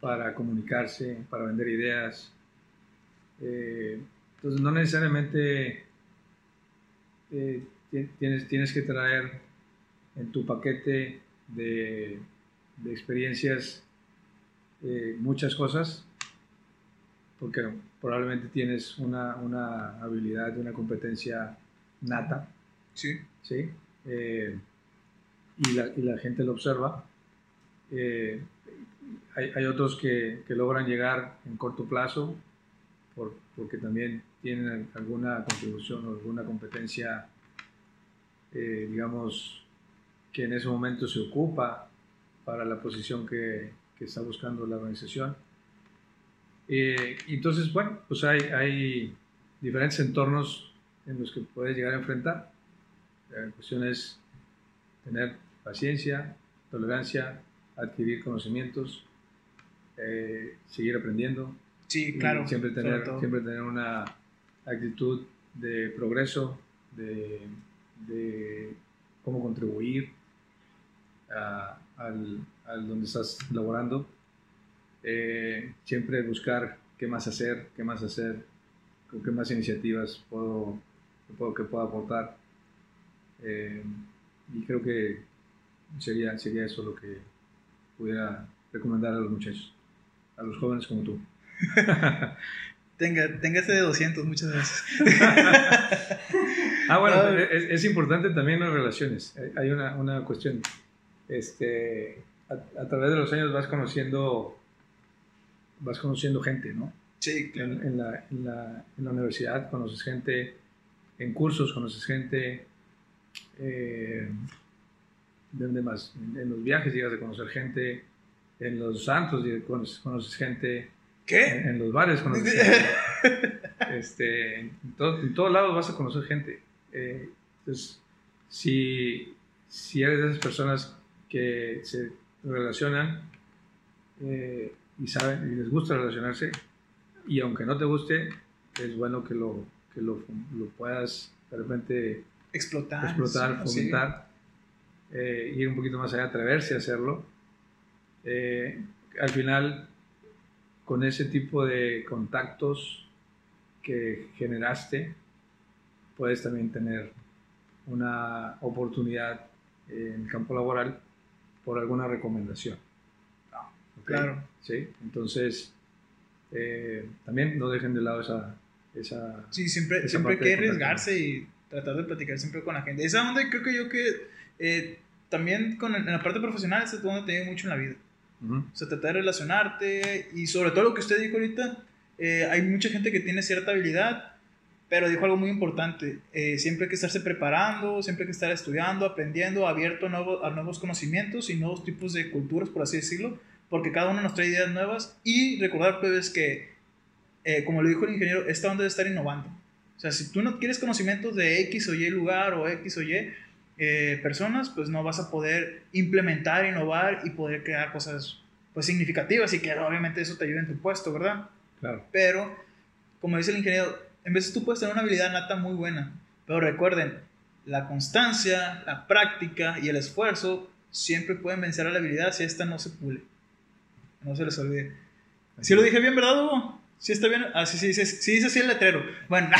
para comunicarse, para vender ideas. Eh, entonces no necesariamente eh, tienes, tienes que traer en tu paquete de de experiencias eh, muchas cosas, porque probablemente tienes una, una habilidad, una competencia nata. Sí. ¿sí? Eh, y, la, y, la, gente lo observa. Eh, hay, hay, otros que, que, logran llegar en corto plazo por, porque también tienen alguna contribución o alguna competencia, digamos, que en ese momento se ocupa para la posición que, que está buscando la organización. Eh, entonces, bueno, pues hay, hay, diferentes entornos en los que puedes llegar a enfrentar. La cuestión es tener paciencia, tolerancia, adquirir conocimientos, eh, seguir aprendiendo. Sí, claro. Siempre tener, siempre tener una actitud de progreso, de, de cómo contribuir a, al, donde estás laborando. Eh, siempre buscar qué más hacer, qué más hacer, con qué más iniciativas puedo, puedo que pueda aportar. Eh, y creo que sería, sería eso lo que pudiera recomendar a los muchachos, a los jóvenes como tú. <laughs> Tenga, ese de 200 muchas veces. <laughs> ah, bueno, es, es, importante también las relaciones. Hay una, una cuestión este, a, través de los años vas conociendo, vas conociendo gente, ¿no? Sí, En, la, en, la, en, la, universidad conoces gente, en cursos conoces gente, eh, ¿de más? En, los viajes llegas a conocer gente, en los santos conoces, conoces gente. ¿Qué? En, los bares conoces <laughs> gente. este, en, todos lados vas a conocer gente. Eh, entonces, si, si eres de esas personas que se relacionan eh, y saben y les gusta relacionarse y aunque no te guste, es bueno que lo, que lo, lo puedas de repente Explotar. explotar, sí, fomentar, eh, ir un poquito más allá, atreverse a hacerlo. Eh, al final, con ese tipo de contactos que generaste, puedes también tener una oportunidad en el campo laboral por alguna recomendación. ¿Ok? Claro. ¿Sí? Entonces, eh, también no dejen de lado esa... esa Sí, siempre, Esa siempre hay que arriesgarse y tratar de platicar siempre con la gente. Esa onda creo que yo que eh, también con, en la parte profesional es donde te ayuda mucho en la vida. Ujú. O sea, tratar de relacionarte y sobre todo lo que usted dijo ahorita, eh, hay mucha gente que tiene cierta habilidad, pero dijo algo muy importante, eh, siempre hay que estarse preparando, siempre hay que estar estudiando, aprendiendo, abierto a, nuevo- a nuevos conocimientos y nuevos tipos de culturas, por así decirlo, porque cada uno nos trae ideas nuevas y recordar, plebes, que, eh, como lo dijo el ingeniero, esta onda de estar innovando. O sea, si tú no quieres conocimientos de X o Y lugar o X o Y eh, personas, pues no vas a poder implementar, innovar y poder crear cosas pues significativas y que obviamente eso te ayude en tu puesto, ¿verdad? Claro. Pero, como dice el ingeniero, en veces tú puedes tener una habilidad nata muy buena, pero recuerden, la constancia, la práctica y el esfuerzo siempre pueden vencer a la habilidad si esta no se pule. No se les olvide. ¿Sí lo dije bien, verdad, Hugo? ¿Sí está bien? Ah, sí, sí, sí, sí dice así el letrero. Bueno, <laughs>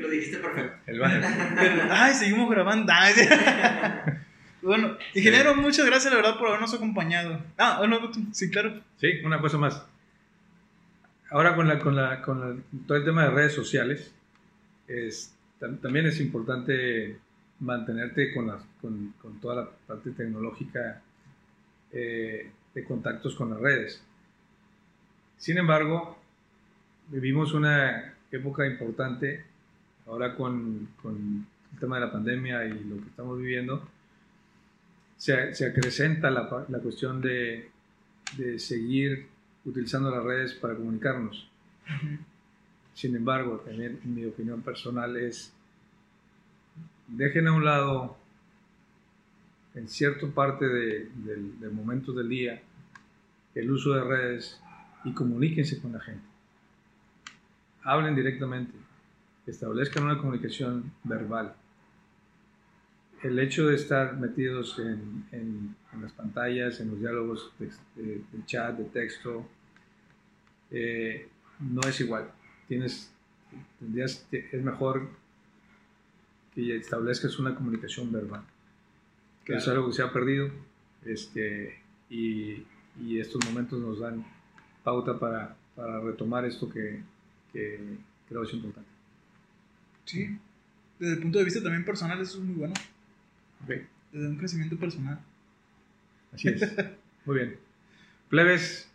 Lo dijiste perfecto. El banner. <laughs> ay, seguimos grabando. <laughs> Bueno, ingeniero, muchas gracias, la verdad, por habernos acompañado. Ah, oh, no, tú- sí, claro. Sí, una cosa más. Ahora con, la, con, la, con la- todo el tema de redes sociales, es, tam- también es importante mantenerte con, las- con, con toda la parte tecnológica eh, de contactos con las redes. Sin embargo, vivimos una época importante ahora con, con el tema de la pandemia y lo que estamos viviendo. Se, se acrecenta la, la cuestión de, de seguir utilizando las redes para comunicarnos. Sin embargo, también mi opinión personal es, dejen a un lado en cierta parte de, del, del momento del día el uso de redes y comuníquense con la gente. Hablen directamente, establezcan una comunicación verbal. El hecho de estar metidos en, en- en las pantallas, en los diálogos de, de- de chat, de texto, eh, no es igual. Tienes, tendrías, es mejor que establezcas una comunicación verbal. Que es algo que se ha perdido este, y, y estos momentos nos dan pauta para, para retomar esto que, que creo es importante. Sí. Desde el punto de vista también personal, eso es muy bueno. Ok, Desde un crecimiento personal. Así es. <laughs> Muy bien. Plebes,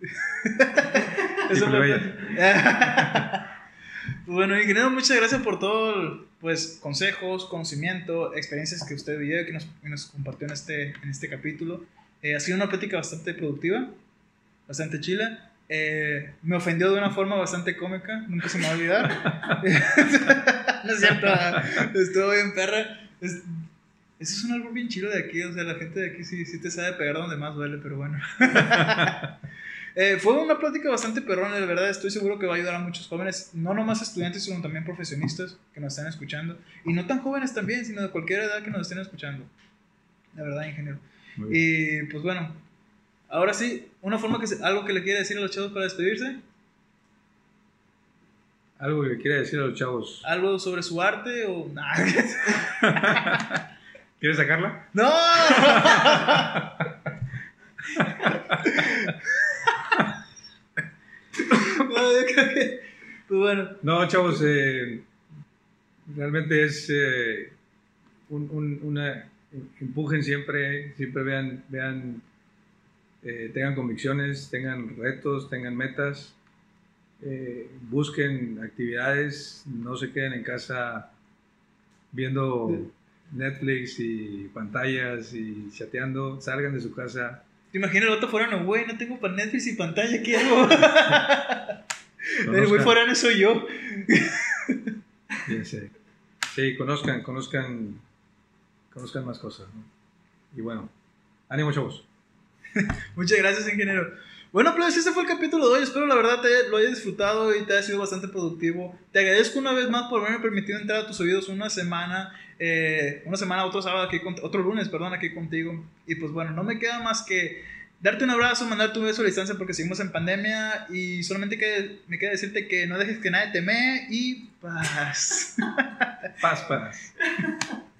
<laughs> Eso. Pues <laughs> bueno, ingeniero, muchas gracias por todo, pues, consejos, conocimiento, experiencias que usted vivió y que nos, que nos compartió en este, en este capítulo. Eh, ha sido una plática bastante productiva, bastante chila. Eh, me ofendió de una forma bastante cómica, nunca se me va a olvidar. no es cierto, estuvo bien perra. Es- eso es un algo bien chilo de aquí, o sea, la gente de aquí sí, sí te sabe pegar donde más duele, pero bueno. <laughs> Eh, fue una plática bastante perrona, de verdad. Estoy seguro que va a ayudar a muchos jóvenes, no nomás estudiantes, sino también profesionistas que nos están escuchando. Y no tan jóvenes también, sino de cualquier edad que nos estén escuchando. La verdad, ingeniero. Y pues bueno, ahora sí, una forma que se- algo que le quiere decir a los chavos para despedirse, Algo que le quiera decir a los chavos. algo sobre su arte o. Nah. <laughs> ¿Quieres sacarla? ¡No! <laughs> No, yo creo que. Pues bueno. No, chavos, eh, realmente es eh, un, un- una empujen siempre, siempre vean, vean, eh, tengan convicciones, tengan retos, tengan metas, eh, busquen actividades, no se queden en casa viendo Netflix y pantallas y chateando, salgan de su casa. ¿Te imaginas el otro forano? Güey, no tengo para Netflix y pantalla, ¿qué hago? <laughs> El güey forano soy yo. <laughs> Fíjense. Sí, conozcan, conozcan, conozcan más cosas. ¿no? Y bueno, Ánimo, chavos. <laughs> Muchas gracias, ingeniero. Bueno, pues ese fue el capítulo de hoy. Espero la verdad te lo hayas disfrutado y te haya sido bastante productivo. Te agradezco una vez más por haberme permitido entrar a tus oídos una semana, eh, una semana, otro sábado aquí, con- otro lunes, perdón, aquí contigo. Y pues bueno, no me queda más que darte un abrazo, mandarte un beso a la distancia porque seguimos en pandemia y solamente que, me queda decirte que no dejes que nadie te mee y paz. Paz, paz. <laughs>